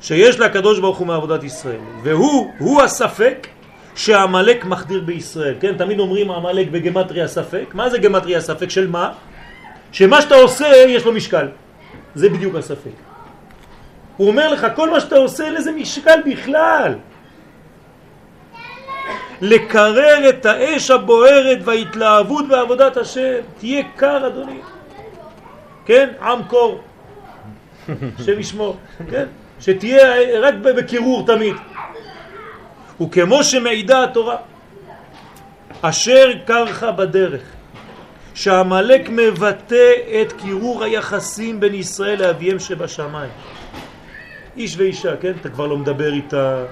שיש לקדוש ברוך הוא מעבודת ישראל, והוא, הוא הספק שהעמלק מחדיר בישראל, כן? תמיד אומרים העמלק בגמטריה ספק, מה זה גמטריה ספק של מה? שמה שאתה עושה יש לו משקל, זה בדיוק הספק. הוא אומר לך, כל מה שאתה עושה לזה משקל בכלל. לקרר את האש הבוערת וההתלהבות בעבודת השם. תהיה קר, אדוני. כן? עם קור. שם ישמור. כן? שתהיה רק בקירור תמיד. וכמו שמעידה התורה, אשר קרך בדרך, שהמלאק מבטא את קירור היחסים בין ישראל לאביהם שבשמיים. איש ואישה, כן? אתה כבר לא מדבר איתה,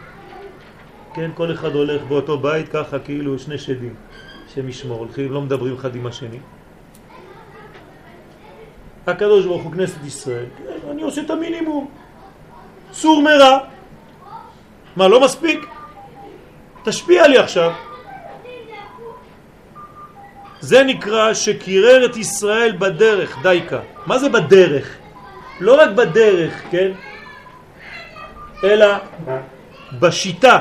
כן? כל אחד הולך באותו בית ככה כאילו שני שדים, שהם ישמור, הולכים, לא מדברים אחד עם השני. הקדוש ברוך הוא כנסת ישראל, כן, אני עושה את המינימום. סור מרע. מה, לא מספיק? תשפיע לי עכשיו. זה נקרא שקירר את ישראל בדרך, דייקה. מה זה בדרך? לא רק בדרך, כן? אלא בשיטה,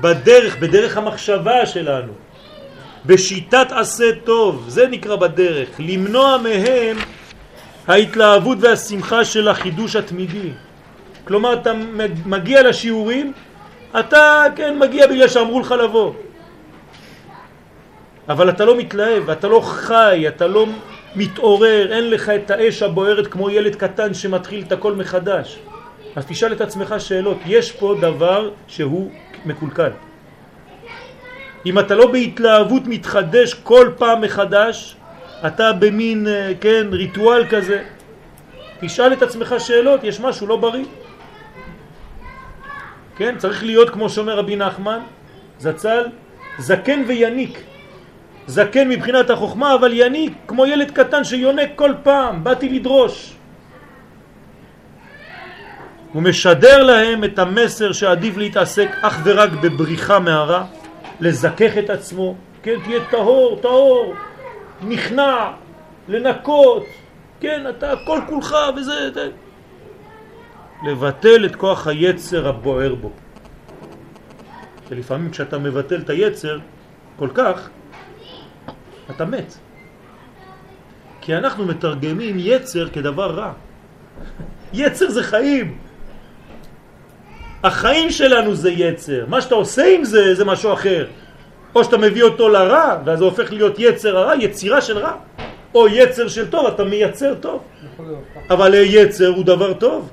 בדרך, בדרך המחשבה שלנו. בשיטת עשה טוב, זה נקרא בדרך. למנוע מהם ההתלהבות והשמחה של החידוש התמידי. כלומר, אתה מגיע לשיעורים, אתה, כן, מגיע בגלל שאמרו לך לבוא. אבל אתה לא מתלהב, אתה לא חי, אתה לא מתעורר, אין לך את האש הבוערת כמו ילד קטן שמתחיל את הכל מחדש. אז תשאל את עצמך שאלות, יש פה דבר שהוא מקולקל. אם אתה לא בהתלהבות מתחדש כל פעם מחדש, אתה במין, אה, כן, ריטואל כזה, תשאל את עצמך שאלות, יש משהו לא בריא. כן, צריך להיות כמו שאומר רבי נחמן, זצ"ל, זקן ויניק. זקן מבחינת החוכמה, אבל יניק כמו ילד קטן שיונק כל פעם, באתי לדרוש. הוא משדר להם את המסר שעדיף להתעסק אך ורק בבריחה מהרע, לזכך את עצמו, כן, תהיה טהור, טהור, נכנע, לנקות, כן, אתה כל כולך וזה, זה. לבטל את כוח היצר הבוער בו. שלפעמים כשאתה מבטל את היצר כל כך, אתה מת. כי אנחנו מתרגמים יצר כדבר רע. יצר זה חיים. החיים שלנו זה יצר. מה שאתה עושה עם זה, זה משהו אחר. או שאתה מביא אותו לרע, ואז זה הופך להיות יצר הרע, יצירה של רע. או יצר של טוב, אתה מייצר טוב. אבל יצר הוא דבר טוב.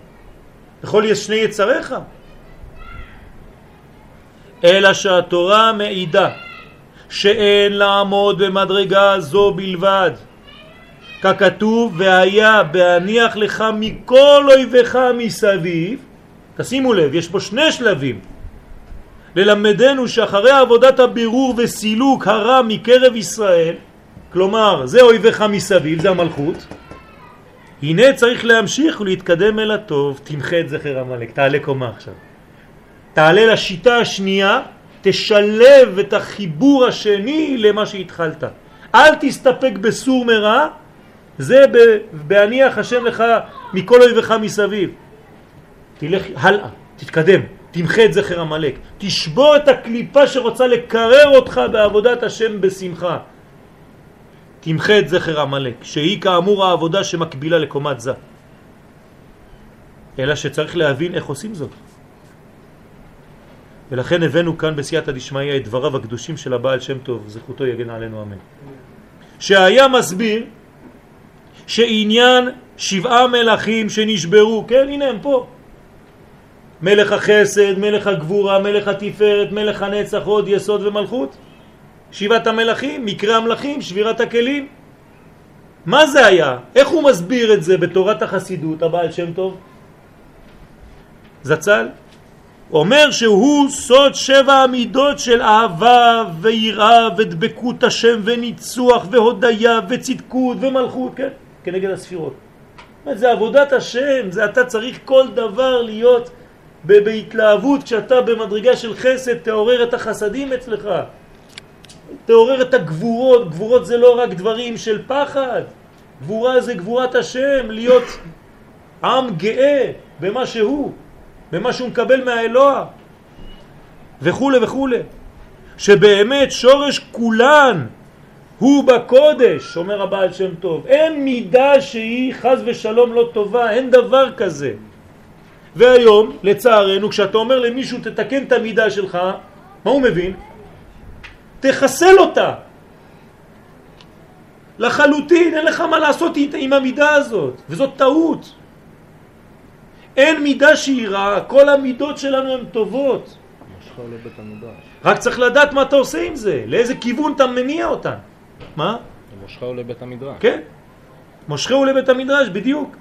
יכול להיות שני יצריך. אלא שהתורה מעידה שאין לעמוד במדרגה זו בלבד. ככתוב, והיה בהניח לך מכל אויביך מסביב. תשימו לב, יש פה שני שלבים. ללמדנו שאחרי עבודת הבירור וסילוק הרע מקרב ישראל, כלומר זה אויביך מסביב, זה המלכות, הנה צריך להמשיך ולהתקדם אל הטוב, תמחה את זכר המלאק, תעלה קומה עכשיו. תעלה לשיטה השנייה, תשלב את החיבור השני למה שהתחלת. אל תסתפק בסור מרע, זה בהניח השם לך מכל אויבך מסביב. תלך הלאה, תתקדם, תמחה את זכר המלאק, תשבור את הקליפה שרוצה לקרר אותך בעבודת השם בשמחה. תמחה את זכר המלאק, שהיא כאמור העבודה שמקבילה לקומת זה. אלא שצריך להבין איך עושים זאת. ולכן הבאנו כאן בסייעתא דשמיא את דבריו הקדושים של הבעל שם טוב, זכותו יגן עלינו אמן. שהיה מסביר שעניין שבעה מלכים שנשברו, כן הנה הם פה, מלך החסד, מלך הגבורה, מלך התפארת, מלך הנצח, עוד יסוד ומלכות, שבעת המלכים, מקרה המלכים, שבירת הכלים. מה זה היה? איך הוא מסביר את זה בתורת החסידות, הבעל שם טוב? זצ"ל אומר שהוא סוד שבע המידות של אהבה ויראה ודבקות השם וניצוח והודיה וצדקות ומלכות, כן? כנגד הספירות. זה עבודת השם, זה אתה צריך כל דבר להיות בהתלהבות כשאתה במדרגה של חסד, תעורר את החסדים אצלך. תעורר את הגבורות, גבורות זה לא רק דברים של פחד, גבורה זה גבורת השם, להיות עם גאה במה שהוא. במה שהוא מקבל מהאלוה וכו' וכו'. שבאמת שורש כולן הוא בקודש, אומר הבעל שם טוב. אין מידה שהיא חז ושלום לא טובה, אין דבר כזה. והיום, לצערנו, כשאתה אומר למישהו תתקן את המידה שלך, מה הוא מבין? תחסל אותה. לחלוטין, אין לך מה לעשות עם המידה הזאת, וזאת טעות. אין מידה שהיא רעה, כל המידות שלנו הן טובות. רק צריך לדעת מה אתה עושה עם זה, לאיזה כיוון אתה מניע אותן. מה? מושכהו לבית המדרש. כן, מושכהו לבית המדרש, בדיוק.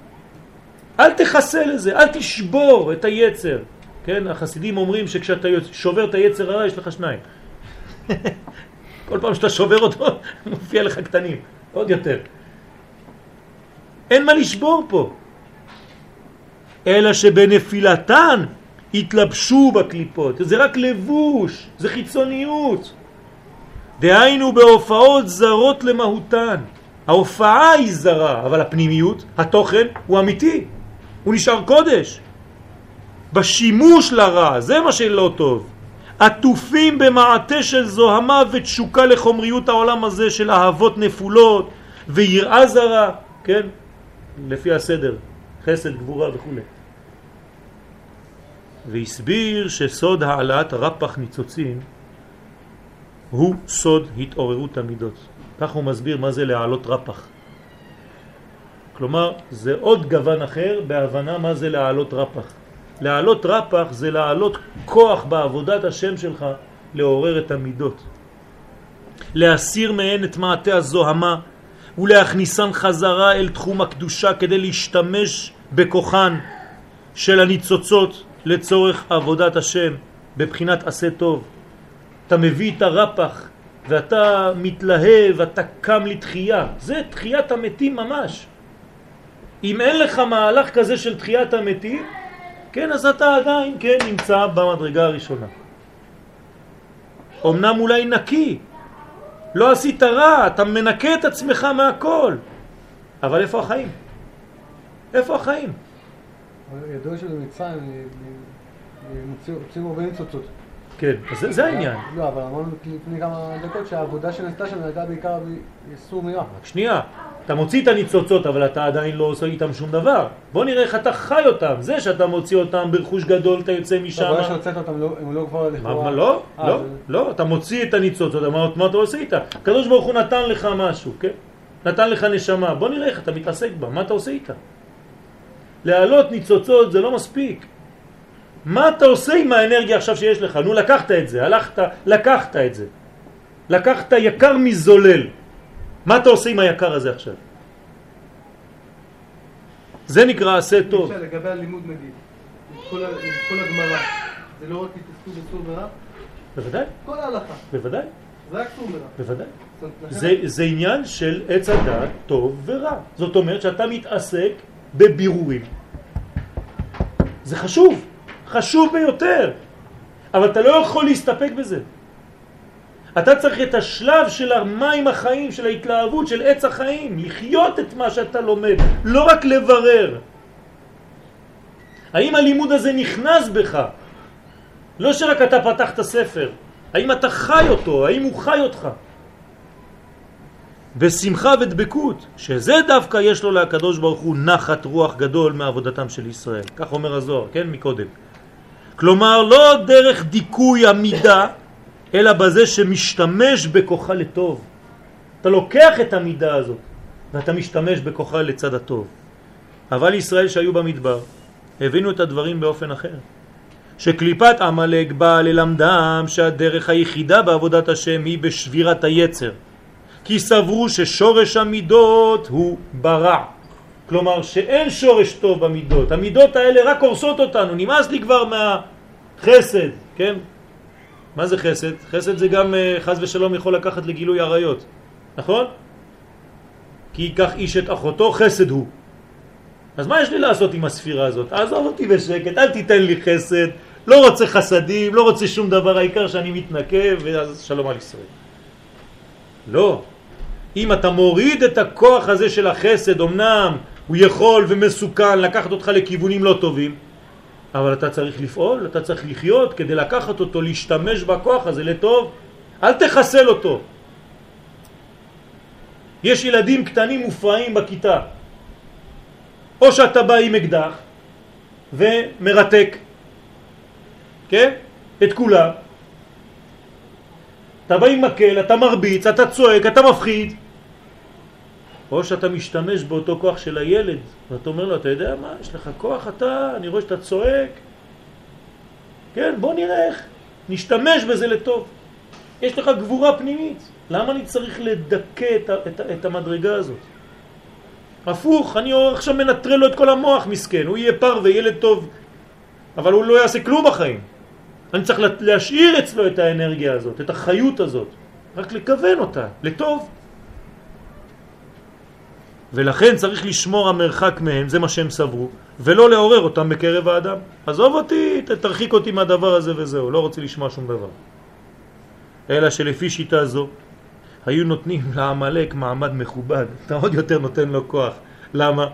אל תחסל את זה, אל תשבור את היצר. כן, החסידים אומרים שכשאתה שובר את היצר הרע יש לך שניים. כל פעם שאתה שובר אותו, מופיע לך קטנים, עוד יותר. אין מה לשבור פה. אלא שבנפילתן התלבשו בקליפות. זה רק לבוש, זה חיצוניות. דהיינו בהופעות זרות למהותן. ההופעה היא זרה, אבל הפנימיות, התוכן, הוא אמיתי. הוא נשאר קודש. בשימוש לרע, זה מה שלא טוב. עטופים במעטה של זוהמה ותשוקה לחומריות העולם הזה של אהבות נפולות ויראה זרה, כן? לפי הסדר, חסד, גבורה וכו'. והסביר שסוד העלאת רפח ניצוצים הוא סוד התעוררות המידות. כך הוא מסביר מה זה להעלות רפח. כלומר, זה עוד גוון אחר בהבנה מה זה להעלות רפח. להעלות רפח זה להעלות כוח בעבודת השם שלך לעורר את המידות. להסיר מהן את מעטה הזוהמה ולהכניסן חזרה אל תחום הקדושה כדי להשתמש בכוחן של הניצוצות לצורך עבודת השם בבחינת עשה טוב. אתה מביא את הרפח ואתה מתלהב, אתה קם לתחייה. זה תחיית המתים ממש. אם אין לך מהלך כזה של תחיית המתים, כן, אז אתה עדיין, כן, נמצא במדרגה הראשונה. אמנם אולי נקי, לא עשית רע, אתה מנקה את עצמך מהכל. אבל איפה החיים? איפה החיים? ידוע שבמצרים הוציאו הרבה ניצוצות. כן, אז זה העניין. לא, אבל אמרנו לפני כמה דקות שהעבודה שנעשתה שם הייתה בעיקר איסור מרע. רק שנייה, אתה מוציא את הניצוצות אבל אתה עדיין לא עושה איתם שום דבר. בוא נראה איך אתה חי אותם. זה שאתה מוציא אותם ברכוש גדול, אתה יוצא משם. אבל שהוצאת אותם לא- הם לא כבר לכאורה... מה, לא, אה, לא, לא, אתה מוציא את הניצוצות, מה אתה עושה איתה? הקדוש ברוך הוא נתן לך משהו, כן? נתן לך נשמה, בוא נראה איך אתה מתעסק בה, מה אתה עושה איתה? להעלות ניצוצות זה לא מספיק. מה אתה עושה עם האנרגיה עכשיו שיש לך? נו, לקחת את זה, הלכת, לקחת את זה. לקחת יקר מזולל. מה אתה עושה עם היקר הזה עכשיו? זה נקרא עשה טוב. לגבי הלימוד נגיד, כל הגמרא, זה לא רק התעסקו בסור מרע? בוודאי. כל ההלכה. בוודאי. זה רק סור מרע. בוודאי. זה, זה עניין של עץ הדעת טוב ורע. זאת אומרת שאתה מתעסק בבירורים. זה חשוב, חשוב ביותר, אבל אתה לא יכול להסתפק בזה. אתה צריך את השלב של המים החיים, של ההתלהבות, של עץ החיים, לחיות את מה שאתה לומד, לא רק לברר. האם הלימוד הזה נכנס בך? לא שרק אתה פתח את הספר, האם אתה חי אותו, האם הוא חי אותך? בשמחה ודבקות, שזה דווקא יש לו להקדוש ברוך הוא נחת רוח גדול מעבודתם של ישראל. כך אומר הזוהר, כן, מקודם. כלומר, לא דרך דיכוי המידה, אלא בזה שמשתמש בכוחה לטוב. אתה לוקח את המידה הזאת, ואתה משתמש בכוחה לצד הטוב. אבל ישראל שהיו במדבר, הבינו את הדברים באופן אחר. שקליפת עמלק באה ללמדם שהדרך היחידה בעבודת השם היא בשבירת היצר. כי סברו ששורש המידות הוא ברע. כלומר שאין שורש טוב במידות, המידות האלה רק הורסות אותנו, נמאס לי כבר מהחסד, כן? מה זה חסד? חסד זה גם אה, חז ושלום יכול לקחת לגילוי עריות, נכון? כי ייקח איש את אחותו, חסד הוא. אז מה יש לי לעשות עם הספירה הזאת? עזוב אותי בשקט, אל תיתן לי חסד, לא רוצה חסדים, לא רוצה שום דבר, העיקר שאני מתנקה, ואז שלום על ישראל. לא. אם אתה מוריד את הכוח הזה של החסד, אמנם הוא יכול ומסוכן לקחת אותך לכיוונים לא טובים, אבל אתה צריך לפעול, אתה צריך לחיות כדי לקחת אותו, להשתמש בכוח הזה לטוב. אל תחסל אותו. יש ילדים קטנים מופרעים בכיתה. או שאתה בא עם אקדח ומרתק, כן? את כולם. אתה בא עם מקל, אתה מרביץ, אתה צועק, אתה מפחיד. או שאתה משתמש באותו כוח של הילד, ואתה אומר לו, אתה יודע מה, יש לך כוח אתה, אני רואה שאתה צועק, כן, בוא נראה איך, נשתמש בזה לטוב. יש לך גבורה פנימית, למה אני צריך לדכא את, את, את המדרגה הזאת? הפוך, אני עכשיו מנטרל לו את כל המוח מסכן, הוא יהיה פר וילד טוב, אבל הוא לא יעשה כלום בחיים. אני צריך להשאיר אצלו את האנרגיה הזאת, את החיות הזאת, רק לכוון אותה, לטוב. ולכן צריך לשמור המרחק מהם, זה מה שהם סברו, ולא לעורר אותם בקרב האדם. עזוב אותי, תרחיק אותי מהדבר הזה וזהו, לא רוצה לשמוע שום דבר. אלא שלפי שיטה זו, היו נותנים לעמלק מעמד מכובד, אתה עוד יותר נותן לו כוח. למה?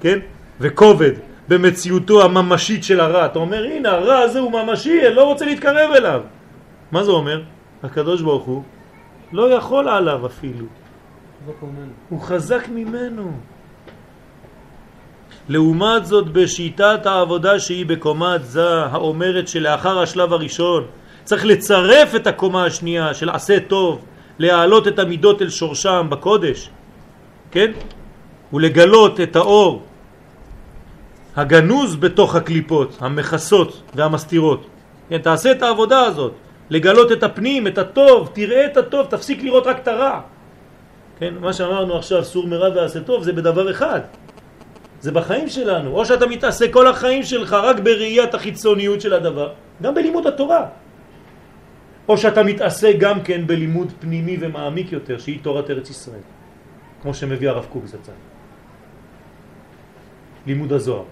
כן? וכובד במציאותו הממשית של הרע. אתה אומר, הנה, הרע הזה הוא ממשי, אני לא רוצה להתקרב אליו. מה זה אומר? הקדוש ברוך הוא לא יכול עליו אפילו. הוא חזק ממנו. לעומת זאת בשיטת העבודה שהיא בקומת זה, האומרת שלאחר השלב הראשון צריך לצרף את הקומה השנייה של עשה טוב, להעלות את המידות אל שורשם בקודש, כן? ולגלות את האור הגנוז בתוך הקליפות, המכסות והמסתירות. כן, תעשה את העבודה הזאת, לגלות את הפנים, את הטוב, תראה את הטוב, תפסיק לראות רק את הרע. כן, מה שאמרנו עכשיו, סור מרע ועשה טוב, זה בדבר אחד. זה בחיים שלנו. או שאתה מתעסק כל החיים שלך רק בראיית החיצוניות של הדבר, גם בלימוד התורה. או שאתה מתעסק גם כן בלימוד פנימי ומעמיק יותר, שהיא תורת ארץ ישראל, כמו שמביא הרב קוק זצ"ל. לימוד הזוהר.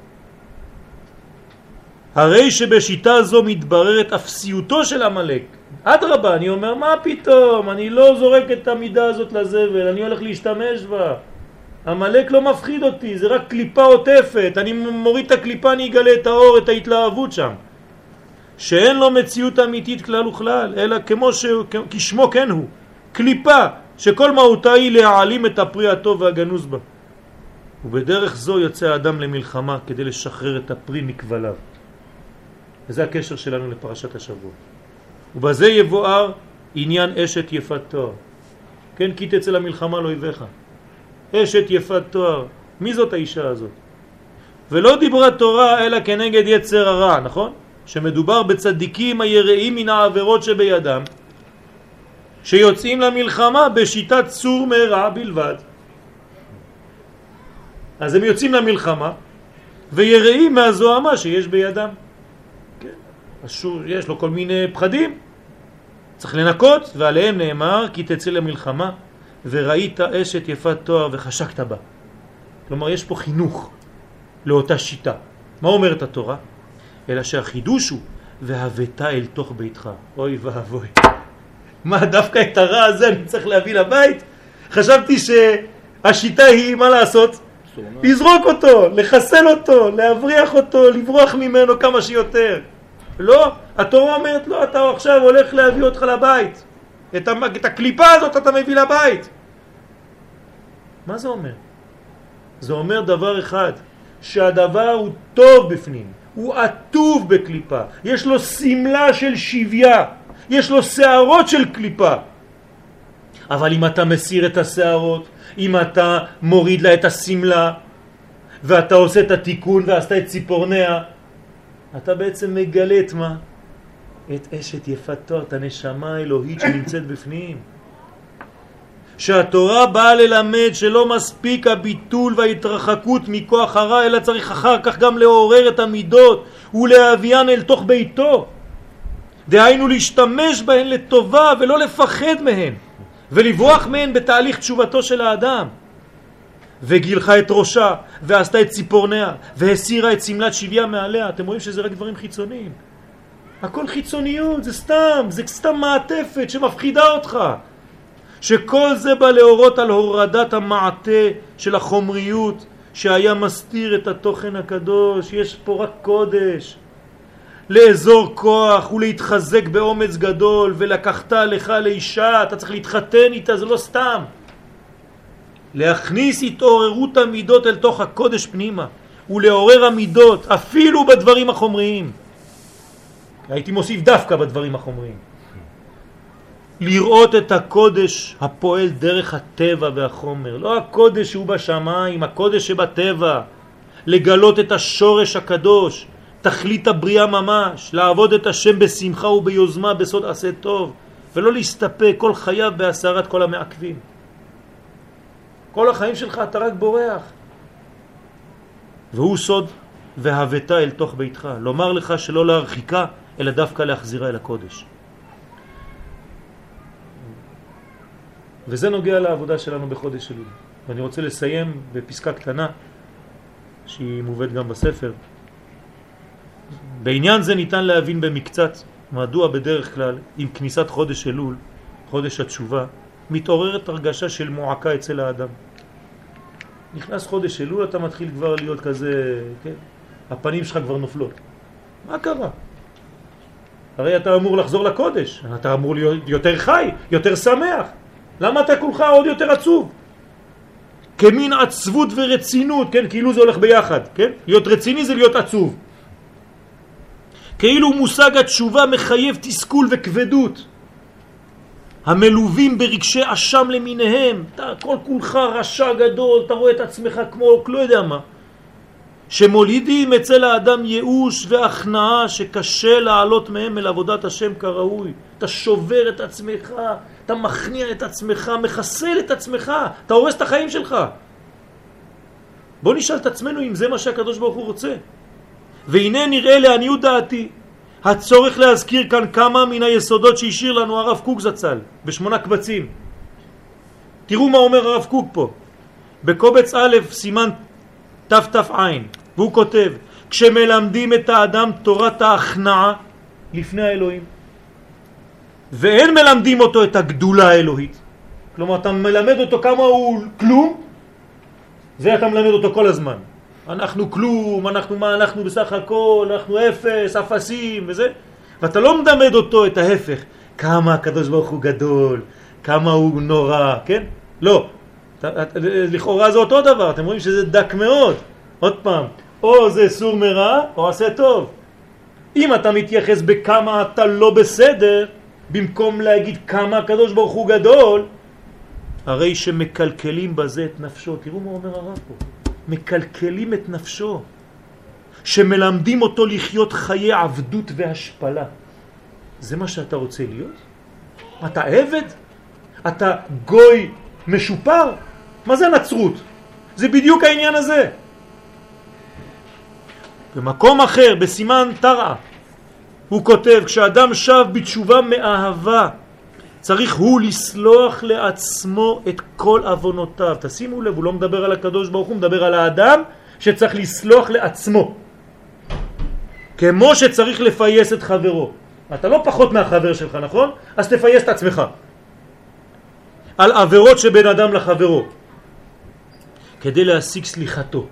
הרי שבשיטה זו מתבררת אפסיותו של המלאק. אדרבה, אני אומר, מה פתאום? אני לא זורק את המידה הזאת לזבל, אני הולך להשתמש בה. המלאק לא מפחיד אותי, זה רק קליפה עוטפת. אני מוריד את הקליפה, אני אגלה את האור, את ההתלהבות שם. שאין לו מציאות אמיתית כלל וכלל, אלא כמו ש... כשמו כן הוא, קליפה שכל מהותה היא להעלים את הפרי הטוב והגנוז בה. ובדרך זו יוצא האדם למלחמה כדי לשחרר את הפרי מכבליו. וזה הקשר שלנו לפרשת השבוע. ובזה יבואר עניין אשת יפת תואר. כן, כי תצא למלחמה לא יבך. אשת יפת תואר. מי זאת האישה הזאת? ולא דיברה תורה אלא כנגד יצר הרע, נכון? שמדובר בצדיקים היראים מן העבירות שבידם, שיוצאים למלחמה בשיטת צור מרע בלבד. אז הם יוצאים למלחמה ויראים מהזוהמה שיש בידם. כן. אשור, יש לו כל מיני פחדים, צריך לנקות, ועליהם נאמר כי תצא למלחמה וראית אשת יפת תואר וחשקת בה. כלומר יש פה חינוך, לאותה שיטה. מה אומרת התורה? אלא שהחידוש הוא והבאת אל תוך ביתך. אוי ואבוי. מה, דווקא את הרע הזה אני צריך להביא לבית? חשבתי שהשיטה היא, מה לעשות? לזרוק אותו, לחסל אותו, להבריח אותו, לברוח ממנו כמה שיותר. לא, התורה אומרת לא, אתה עכשיו הולך להביא אותך לבית. את, את הקליפה הזאת אתה מביא לבית. מה זה אומר? זה אומר דבר אחד, שהדבר הוא טוב בפנים, הוא עטוב בקליפה, יש לו סמלה של שוויה, יש לו שערות של קליפה. אבל אם אתה מסיר את השערות, אם אתה מוריד לה את הסמלה, ואתה עושה את התיקון ועשת את ציפורניה, אתה בעצם מגלה את מה? את אשת יפתו, את הנשמה האלוהית שנמצאת בפנים. שהתורה באה ללמד שלא מספיק הביטול וההתרחקות מכוח הרע, אלא צריך אחר כך גם לעורר את המידות ולהביאן אל תוך ביתו. דהיינו להשתמש בהן לטובה ולא לפחד מהן ולברוח מהן בתהליך תשובתו של האדם. וגילחה את ראשה ועשתה את ציפורניה והסירה את סמלת שביה מעליה. אתם רואים שזה רק דברים חיצוניים. הכל חיצוניות, זה סתם, זה סתם מעטפת שמפחידה אותך. שכל זה בא להורות על הורדת המעטה של החומריות שהיה מסתיר את התוכן הקדוש, יש פה רק קודש. לאזור כוח ולהתחזק באומץ גדול ולקחת לך לאישה, אתה צריך להתחתן איתה, זה לא סתם. להכניס התעוררות המידות אל תוך הקודש פנימה ולעורר המידות אפילו בדברים החומריים. הייתי מוסיף דווקא בדברים החומריים. לראות את הקודש הפועל דרך הטבע והחומר, לא הקודש שהוא בשמיים, הקודש שבטבע, לגלות את השורש הקדוש, תכלית הבריאה ממש, לעבוד את השם בשמחה וביוזמה בסוד עשה טוב, ולא להסתפק כל חייו בהסרת כל המעכבים. כל החיים שלך אתה רק בורח. והוא סוד והבטה אל תוך ביתך, לומר לך שלא להרחיקה, אלא דווקא להחזירה אל הקודש. וזה נוגע לעבודה שלנו בחודש אלול. ואני רוצה לסיים בפסקה קטנה, שהיא מובאת גם בספר. בעניין זה ניתן להבין במקצת מדוע בדרך כלל עם כניסת חודש אלול, חודש התשובה, מתעוררת הרגשה של מועקה אצל האדם. נכנס חודש אלול, אתה מתחיל כבר להיות כזה, כן? הפנים שלך כבר נופלות. מה קרה? הרי אתה אמור לחזור לקודש, אתה אמור להיות יותר חי, יותר שמח. למה אתה כולך עוד יותר עצוב? כמין עצבות ורצינות, כן? כאילו זה הולך ביחד, כן? להיות רציני זה להיות עצוב. כאילו מושג התשובה מחייב תסכול וכבדות. המלווים ברגשי אשם למיניהם, אתה כל כולך רשע גדול, אתה רואה את עצמך כמו לא יודע מה, שמולידים אצל האדם ייאוש והכנעה שקשה לעלות מהם אל עבודת השם כראוי. אתה שובר את עצמך, אתה מכניע את עצמך, מחסל את עצמך, אתה הורס את החיים שלך. בוא נשאל את עצמנו אם זה מה שהקדוש ברוך הוא רוצה. והנה נראה לעניות דעתי הצורך להזכיר כאן כמה מן היסודות שהשאיר לנו הרב קוק זצ"ל בשמונה קבצים. תראו מה אומר הרב קוק פה. בקובץ א' סימן תת"ע והוא כותב כשמלמדים את האדם תורת ההכנעה לפני האלוהים ואין מלמדים אותו את הגדולה האלוהית כלומר אתה מלמד אותו כמה הוא כלום זה אתה מלמד אותו כל הזמן אנחנו כלום, אנחנו מה, אנחנו בסך הכל, אנחנו אפס, אפסים וזה, ואתה לא מדמד אותו את ההפך, כמה הקדוש ברוך הוא גדול, כמה הוא נורא, כן? לא. לכאורה זה אותו דבר, אתם רואים שזה דק מאוד. עוד פעם, או זה סור מרע או עשה טוב. אם אתה מתייחס בכמה אתה לא בסדר, במקום להגיד כמה הקדוש ברוך הוא גדול, הרי שמקלקלים בזה את נפשו. תראו מה אומר הרב פה. מקלקלים את נפשו, שמלמדים אותו לחיות חיי עבדות והשפלה. זה מה שאתה רוצה להיות? אתה עבד? אתה גוי משופר? מה זה נצרות? זה בדיוק העניין הזה. במקום אחר, בסימן תרעה, הוא כותב, כשאדם שב בתשובה מאהבה, צריך הוא לסלוח לעצמו את כל אבונותיו. תשימו לב, הוא לא מדבר על הקדוש ברוך הוא, מדבר על האדם שצריך לסלוח לעצמו, כמו שצריך לפייס את חברו. אתה לא פחות מהחבר שלך, נכון? אז תפייס את עצמך. על עבירות שבין אדם לחברו, כדי להשיג סליחתו.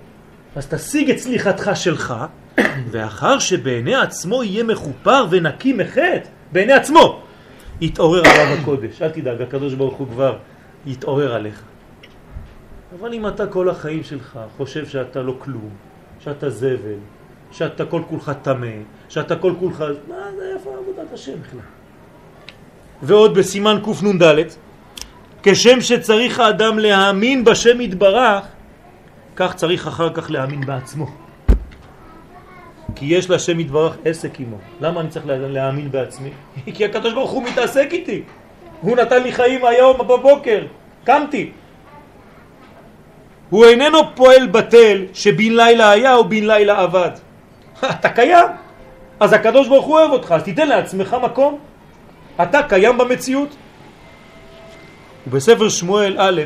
אז תשיג את סליחתך שלך, ואחר שבעיני עצמו יהיה מחופר ונקי מחטא, בעיני עצמו, יתעורר עליו הקודש. אל תדאג, הקדוש ברוך הוא כבר יתעורר עליך. אבל אם אתה כל החיים שלך חושב שאתה לא כלום, שאתה זבל, שאתה כל כולך תמה, שאתה כל כולך... מה זה, איפה עבודת השם בכלל? ועוד בסימן קנ"ד, כשם שצריך האדם להאמין בשם יתברך, כך צריך אחר כך להאמין בעצמו. כי יש להשם יתברך עסק עמו. למה אני צריך להאמין בעצמי? כי הקדוש ברוך הוא מתעסק איתי. הוא נתן לי חיים היום בבוקר, קמתי. הוא איננו פועל בטל שבין לילה היה או בין לילה עבד. אתה קיים. אז הקדוש ברוך הוא אוהב אותך, אז תיתן לעצמך מקום. אתה קיים במציאות. ובספר שמואל א'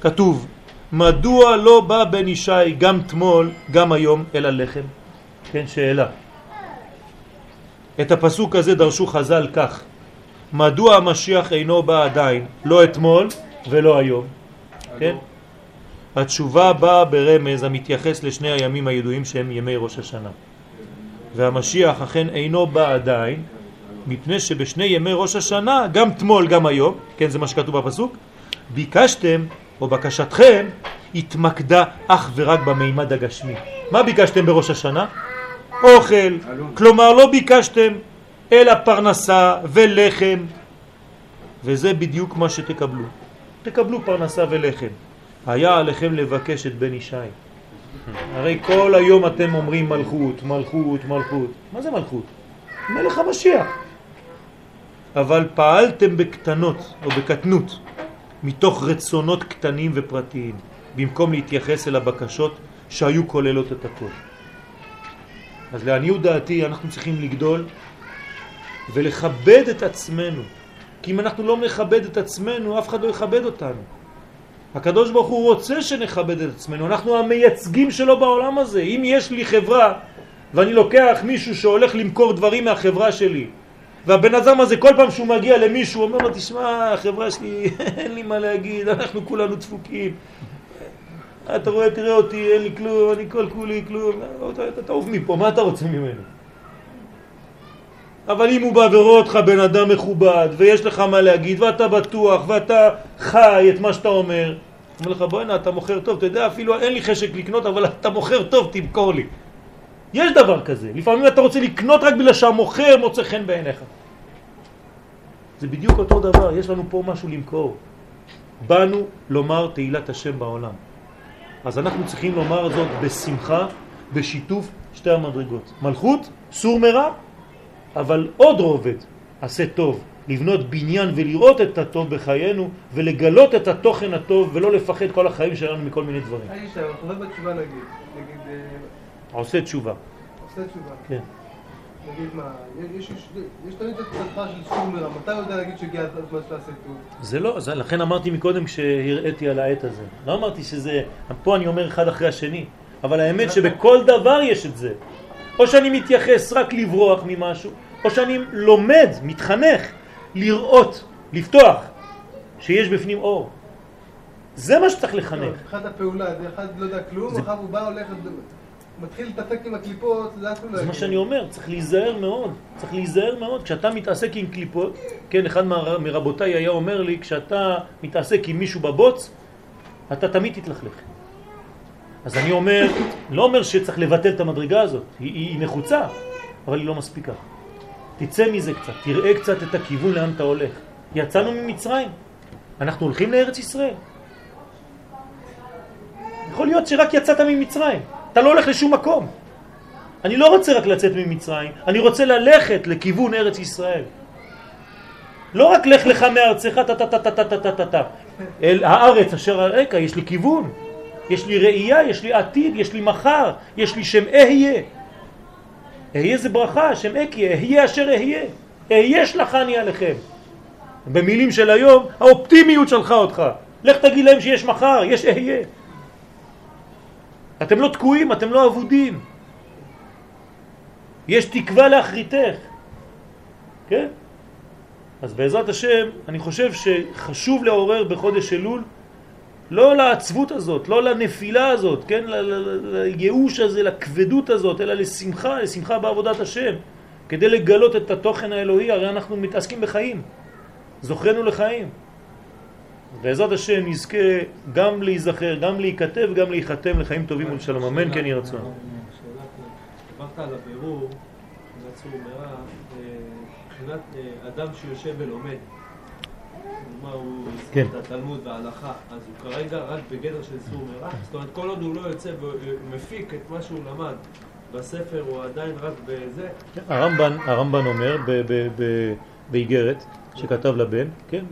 כתוב מדוע לא בא בן ישי גם תמול גם היום אל הלחם? כן, שאלה. את הפסוק הזה דרשו חז"ל כך מדוע המשיח אינו בא עדיין לא אתמול ולא היום? כן? התשובה באה ברמז המתייחס לשני הימים הידועים שהם ימי ראש השנה. והמשיח אכן אינו בא עדיין, מפני שבשני ימי ראש השנה, גם תמול גם היום, כן זה מה שכתוב בפסוק, ביקשתם או בקשתכם התמקדה אך ורק במימד הגשמי. מה ביקשתם בראש השנה? אוכל, כלומר לא ביקשתם אלא פרנסה ולחם, וזה בדיוק מה שתקבלו. תקבלו פרנסה ולחם. היה עליכם לבקש את בן ישי. הרי כל היום אתם אומרים מלכות, מלכות, מלכות. מה זה מלכות? מלך המשיח. אבל פעלתם בקטנות או בקטנות מתוך רצונות קטנים ופרטיים, במקום להתייחס אל הבקשות שהיו כוללות את הכל. אז לעניות דעתי אנחנו צריכים לגדול ולכבד את עצמנו, כי אם אנחנו לא נכבד את עצמנו, אף אחד לא יכבד אותנו. הקדוש ברוך הוא רוצה שנכבד את עצמנו, אנחנו המייצגים שלו בעולם הזה. אם יש לי חברה ואני לוקח מישהו שהולך למכור דברים מהחברה שלי והבן אדם הזה כל פעם שהוא מגיע למישהו אומר לו תשמע החברה שלי אין לי מה להגיד אנחנו כולנו דפוקים אתה רואה תראה אותי אין לי כלום אני כל כולי כלום. אתה תעוף מפה מה אתה רוצה ממנו אבל אם הוא בא ורואה אותך בן אדם מכובד ויש לך מה להגיד ואתה בטוח ואתה חי את מה שאתה אומר אומר לך בוא'נה אתה מוכר טוב, אתה יודע אפילו אין לי חשק לקנות אבל אתה מוכר טוב תמכור לי. יש דבר כזה, לפעמים אתה רוצה לקנות רק בגלל שהמוכר מוצא חן בעיניך. זה בדיוק אותו דבר, יש לנו פה משהו למכור. באנו לומר תהילת השם בעולם אז אנחנו צריכים לומר זאת בשמחה, בשיתוף שתי המדרגות מלכות, סור מרע אבל עוד רובד, עשה טוב, לבנות בניין ולראות את הטוב בחיינו ולגלות את התוכן הטוב ולא לפחד כל החיים שלנו מכל מיני דברים. אני שם, אנחנו לא בתשובה נגיד... אה, עושה תשובה. עושה תשובה. כן. נגיד מה, יש, יש, יש תמיד את התחלה של סור מרע, מתי יודע להגיד שהגיע הזמן שתעשה טוב? זה לא, זה, לכן אמרתי מקודם כשהראיתי על העת הזה. לא אמרתי שזה, פה אני אומר אחד אחרי השני, אבל האמת שבכל דבר יש את זה. או שאני מתייחס רק לברוח ממשהו, או שאני לומד, מתחנך, לראות, לפתוח, שיש בפנים אור. זה מה שצריך לחנך. אחד הפעולה, אחד לא יודע כלום, אחר הוא בא, הולך, מתחיל להתעסק עם הקליפות, זה אפילו לא זה מה שאני אומר, צריך להיזהר מאוד, צריך להיזהר מאוד. כשאתה מתעסק עם קליפות, כן, אחד מרבותיי היה אומר לי, כשאתה מתעסק עם מישהו בבוץ, אתה תמיד תתלכלך. אז אני אומר, לא אומר שצריך לבטל את המדרגה הזאת, היא, היא נחוצה, אבל היא לא מספיקה. תצא מזה קצת, תראה קצת את הכיוון לאן אתה הולך. יצאנו ממצרים, אנחנו הולכים לארץ ישראל. יכול להיות שרק יצאת ממצרים, אתה לא הולך לשום מקום. אני לא רוצה רק לצאת ממצרים, אני רוצה ללכת לכיוון ארץ ישראל. לא רק לך לך מארצך, טה טה טה טה טה טה טה טה אל הארץ אשר הרקע, יש לי כיוון, יש לי ראייה, יש לי עתיד, יש לי מחר, יש לי שם אהיה. אהיה זה ברכה, שם אקי, אהיה אשר אהיה. אהיה שלחני עליכם. במילים של היום, האופטימיות שלחה אותך. לך תגיד להם שיש מחר, יש אהיה. אתם לא תקועים, אתם לא אבודים. יש תקווה לאחריתך. כן? אז בעזרת השם, אני חושב שחשוב לעורר בחודש אלול לא לעצבות הזאת, לא לנפילה הזאת, כן? לייאוש הזה, לכבדות הזאת, אלא לשמחה, לשמחה בעבודת השם, כדי לגלות את התוכן האלוהי, הרי אנחנו מתעסקים בחיים, זוכרנו לחיים. בעזרת השם נזכה גם להיזכר, גם להיכתב, גם להיחתם לחיים טובים ולשלום. אמן כן יהי רצון. דיברת על הבירור, סור מרע, אה, מבחינת אה, אדם שיושב ולומד. מה הוא כן. את התלמוד וההלכה, אז הוא כרגע רק בגדר של סור מרע? זאת אומרת, כל עוד הוא לא יוצא ומפיק את מה שהוא למד בספר, הוא עדיין רק בזה? הרמב"ן, הרמב"ן אומר באיגרת שכתב לבן, כן,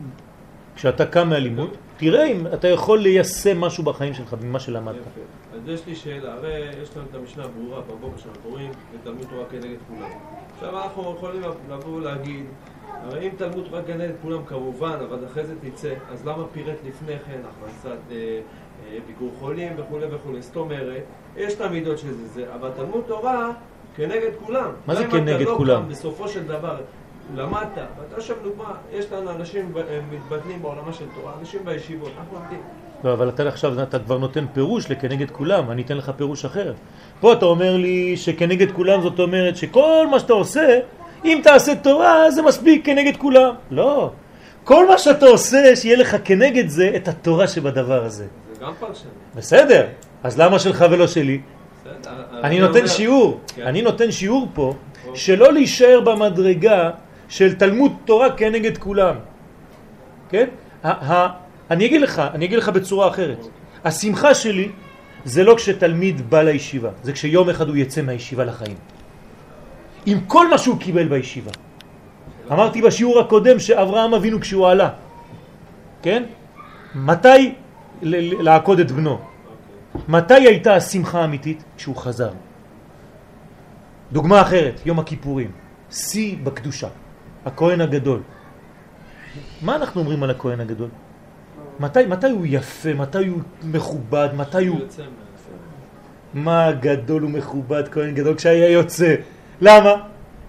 כשאתה קם מהלימוד, תראה אם אתה יכול ליישם משהו בחיים שלך ממה שלמדת. יפה. אז יש לי שאלה, הרי יש לנו את המשנה הברורה בבוקר שאנחנו קוראים בתלמוד תורה כנגד כולם. עכשיו אנחנו יכולים לבוא ולהגיד, הרי אם תלמוד תורה כנגד כולם כמובן, אבל אחרי זה תצא, אז למה פירט לפני כן הכנסת אה, אה, ביקור חולים וכולי וכולי? זאת אומרת, יש את המידות של זה, אבל תלמוד תורה כנגד כולם. מה זה כנגד לא כולם? בסופו של דבר, למדת, ואתה עכשיו דוגמה, יש לנו אנשים מתבטנים בעולמה של תורה, אנשים בישיבות, אנחנו לומדים. לא, אבל אתה עכשיו, אתה כבר נותן פירוש לכנגד כולם, אני אתן לך פירוש אחר. פה אתה אומר לי שכנגד כולם זאת אומרת שכל מה שאתה עושה, אם תעשה תורה זה מספיק כנגד כולם. לא. כל מה שאתה עושה, שיהיה לך כנגד זה את התורה שבדבר הזה. זה גם פרשנות. בסדר, אז למה שלך ולא שלי? בסדר, אני נותן שיעור, כן. אני נותן שיעור פה, שלא להישאר במדרגה של תלמוד תורה כנגד כולם. כן? אני אגיד לך, אני אגיד לך בצורה אחרת. השמחה שלי זה לא כשתלמיד בא לישיבה, זה כשיום אחד הוא יצא מהישיבה לחיים. עם כל מה שהוא קיבל בישיבה. אמרתי בשיעור הקודם שאברהם אבינו כשהוא עלה, כן? מתי לעקוד את בנו? מתי הייתה השמחה האמיתית? כשהוא חזר. דוגמה אחרת, יום הכיפורים, שיא בקדושה, הכהן הגדול. מה אנחנו אומרים על הכהן הגדול? מתי, מתי הוא יפה, מתי הוא מכובד, מתי הוא... מה גדול ומכובד כהן גדול כשהיה יוצא. למה?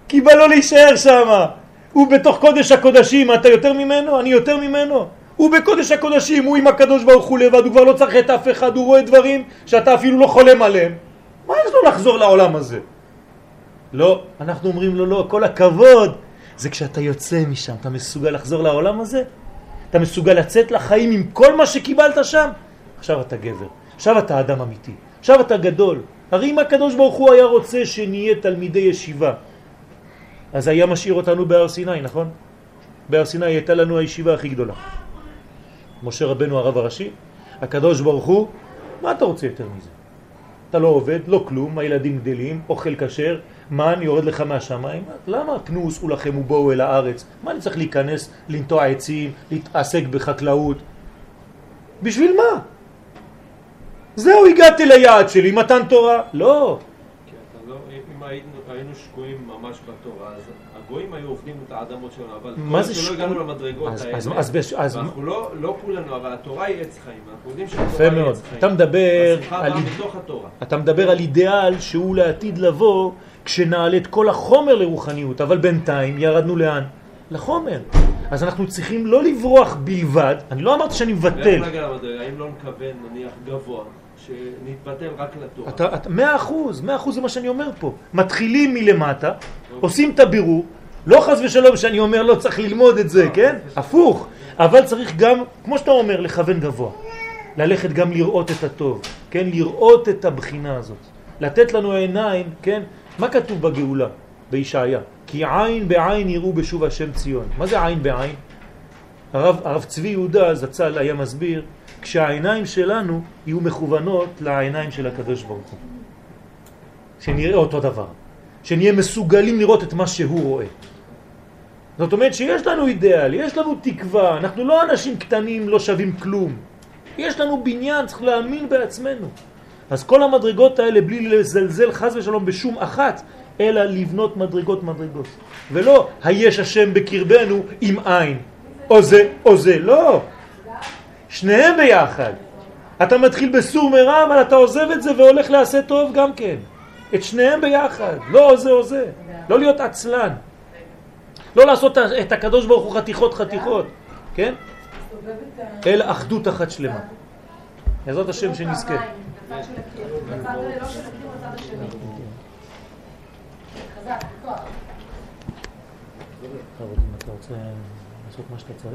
כי בא לו להישאר שם. הוא בתוך קודש הקודשים, אתה יותר ממנו? אני יותר ממנו. הוא בקודש הקודשים, הוא עם הקדוש ברוך הוא לבד, הוא כבר לא צריך את אף אחד, הוא רואה דברים שאתה אפילו לא חולם עליהם. מה יש לו לחזור לעולם הזה? לא, אנחנו אומרים לו לא, כל הכבוד. זה כשאתה יוצא משם, אתה מסוגל לחזור לעולם הזה? אתה מסוגל לצאת לחיים עם כל מה שקיבלת שם? עכשיו אתה גבר, עכשיו אתה אדם אמיתי, עכשיו אתה גדול. הרי אם הקדוש ברוך הוא היה רוצה שנהיה תלמידי ישיבה, אז היה משאיר אותנו בהר סיני, נכון? בהר סיני הייתה לנו הישיבה הכי גדולה. משה רבנו הרב הראשי, הקדוש ברוך הוא, מה אתה רוצה יותר מזה? אתה לא עובד, לא כלום, הילדים גדלים, אוכל כשר, מן יורד לך מהשמיים, למה תנו וסעו לכם ובואו אל הארץ? מה אני צריך להיכנס, לנטוע עצים, להתעסק בחקלאות? בשביל מה? זהו, הגעתי ליעד שלי, מתן תורה. לא. לא, אם היינו, שקועים ממש בתורה, אז הגויים היו עובדים את האדמות שלנו, אבל מה זה שלא? הגענו למדרגות האלה, ואנחנו לא, לא כולנו, אבל התורה היא עץ חיים, אנחנו יודעים יפה שהתורה היא מאוד. עץ חיים. מתוך התורה. אתה מדבר על אידיאל שהוא לעתיד לבוא כשנעלה את כל החומר לרוחניות, אבל בינתיים ירדנו לאן? לחומר. אז אנחנו צריכים לא לברוח בלבד, אני לא אמרתי שאני מבטל. האם לא נכוון נניח גבוה, שנתבטל רק לתורה? מאה אחוז, מאה אחוז זה מה שאני אומר פה. מתחילים מלמטה, עושים את הבירור, לא חס ושלום שאני אומר לא צריך ללמוד את זה, כן? הפוך. אבל צריך גם, כמו שאתה אומר, לכוון גבוה. ללכת גם לראות את הטוב, כן? לראות את הבחינה הזאת. לתת לנו עיניים, כן? מה כתוב בגאולה, בישעיה? כי עין בעין יראו בשוב השם ציון. מה זה עין בעין? הרב, הרב צבי יהודה זצ"ל היה מסביר, כשהעיניים שלנו יהיו מכוונות לעיניים של הקדוש ברוך הוא. שנראה אותו דבר. שנהיה מסוגלים לראות את מה שהוא רואה. זאת אומרת שיש לנו אידאל, יש לנו תקווה, אנחנו לא אנשים קטנים, לא שווים כלום. יש לנו בניין, צריך להאמין בעצמנו. אז כל המדרגות האלה בלי לזלזל חז ושלום בשום אחת, אלא לבנות מדרגות מדרגות. ולא היש השם בקרבנו עם עין. או זה או זה, לא. שניהם ביחד. אתה מתחיל בסור מרע, אבל אתה עוזב את זה והולך לעשה טוב גם כן. את שניהם ביחד, לא זה או זה. לא להיות עצלן. לא לעשות את הקדוש ברוך הוא חתיכות חתיכות, כן? אלא אחדות אחת שלמה. בעזרת השם שנזכה. לא חזק, כוח. אם אתה רוצה לעשות מה שאתה צריך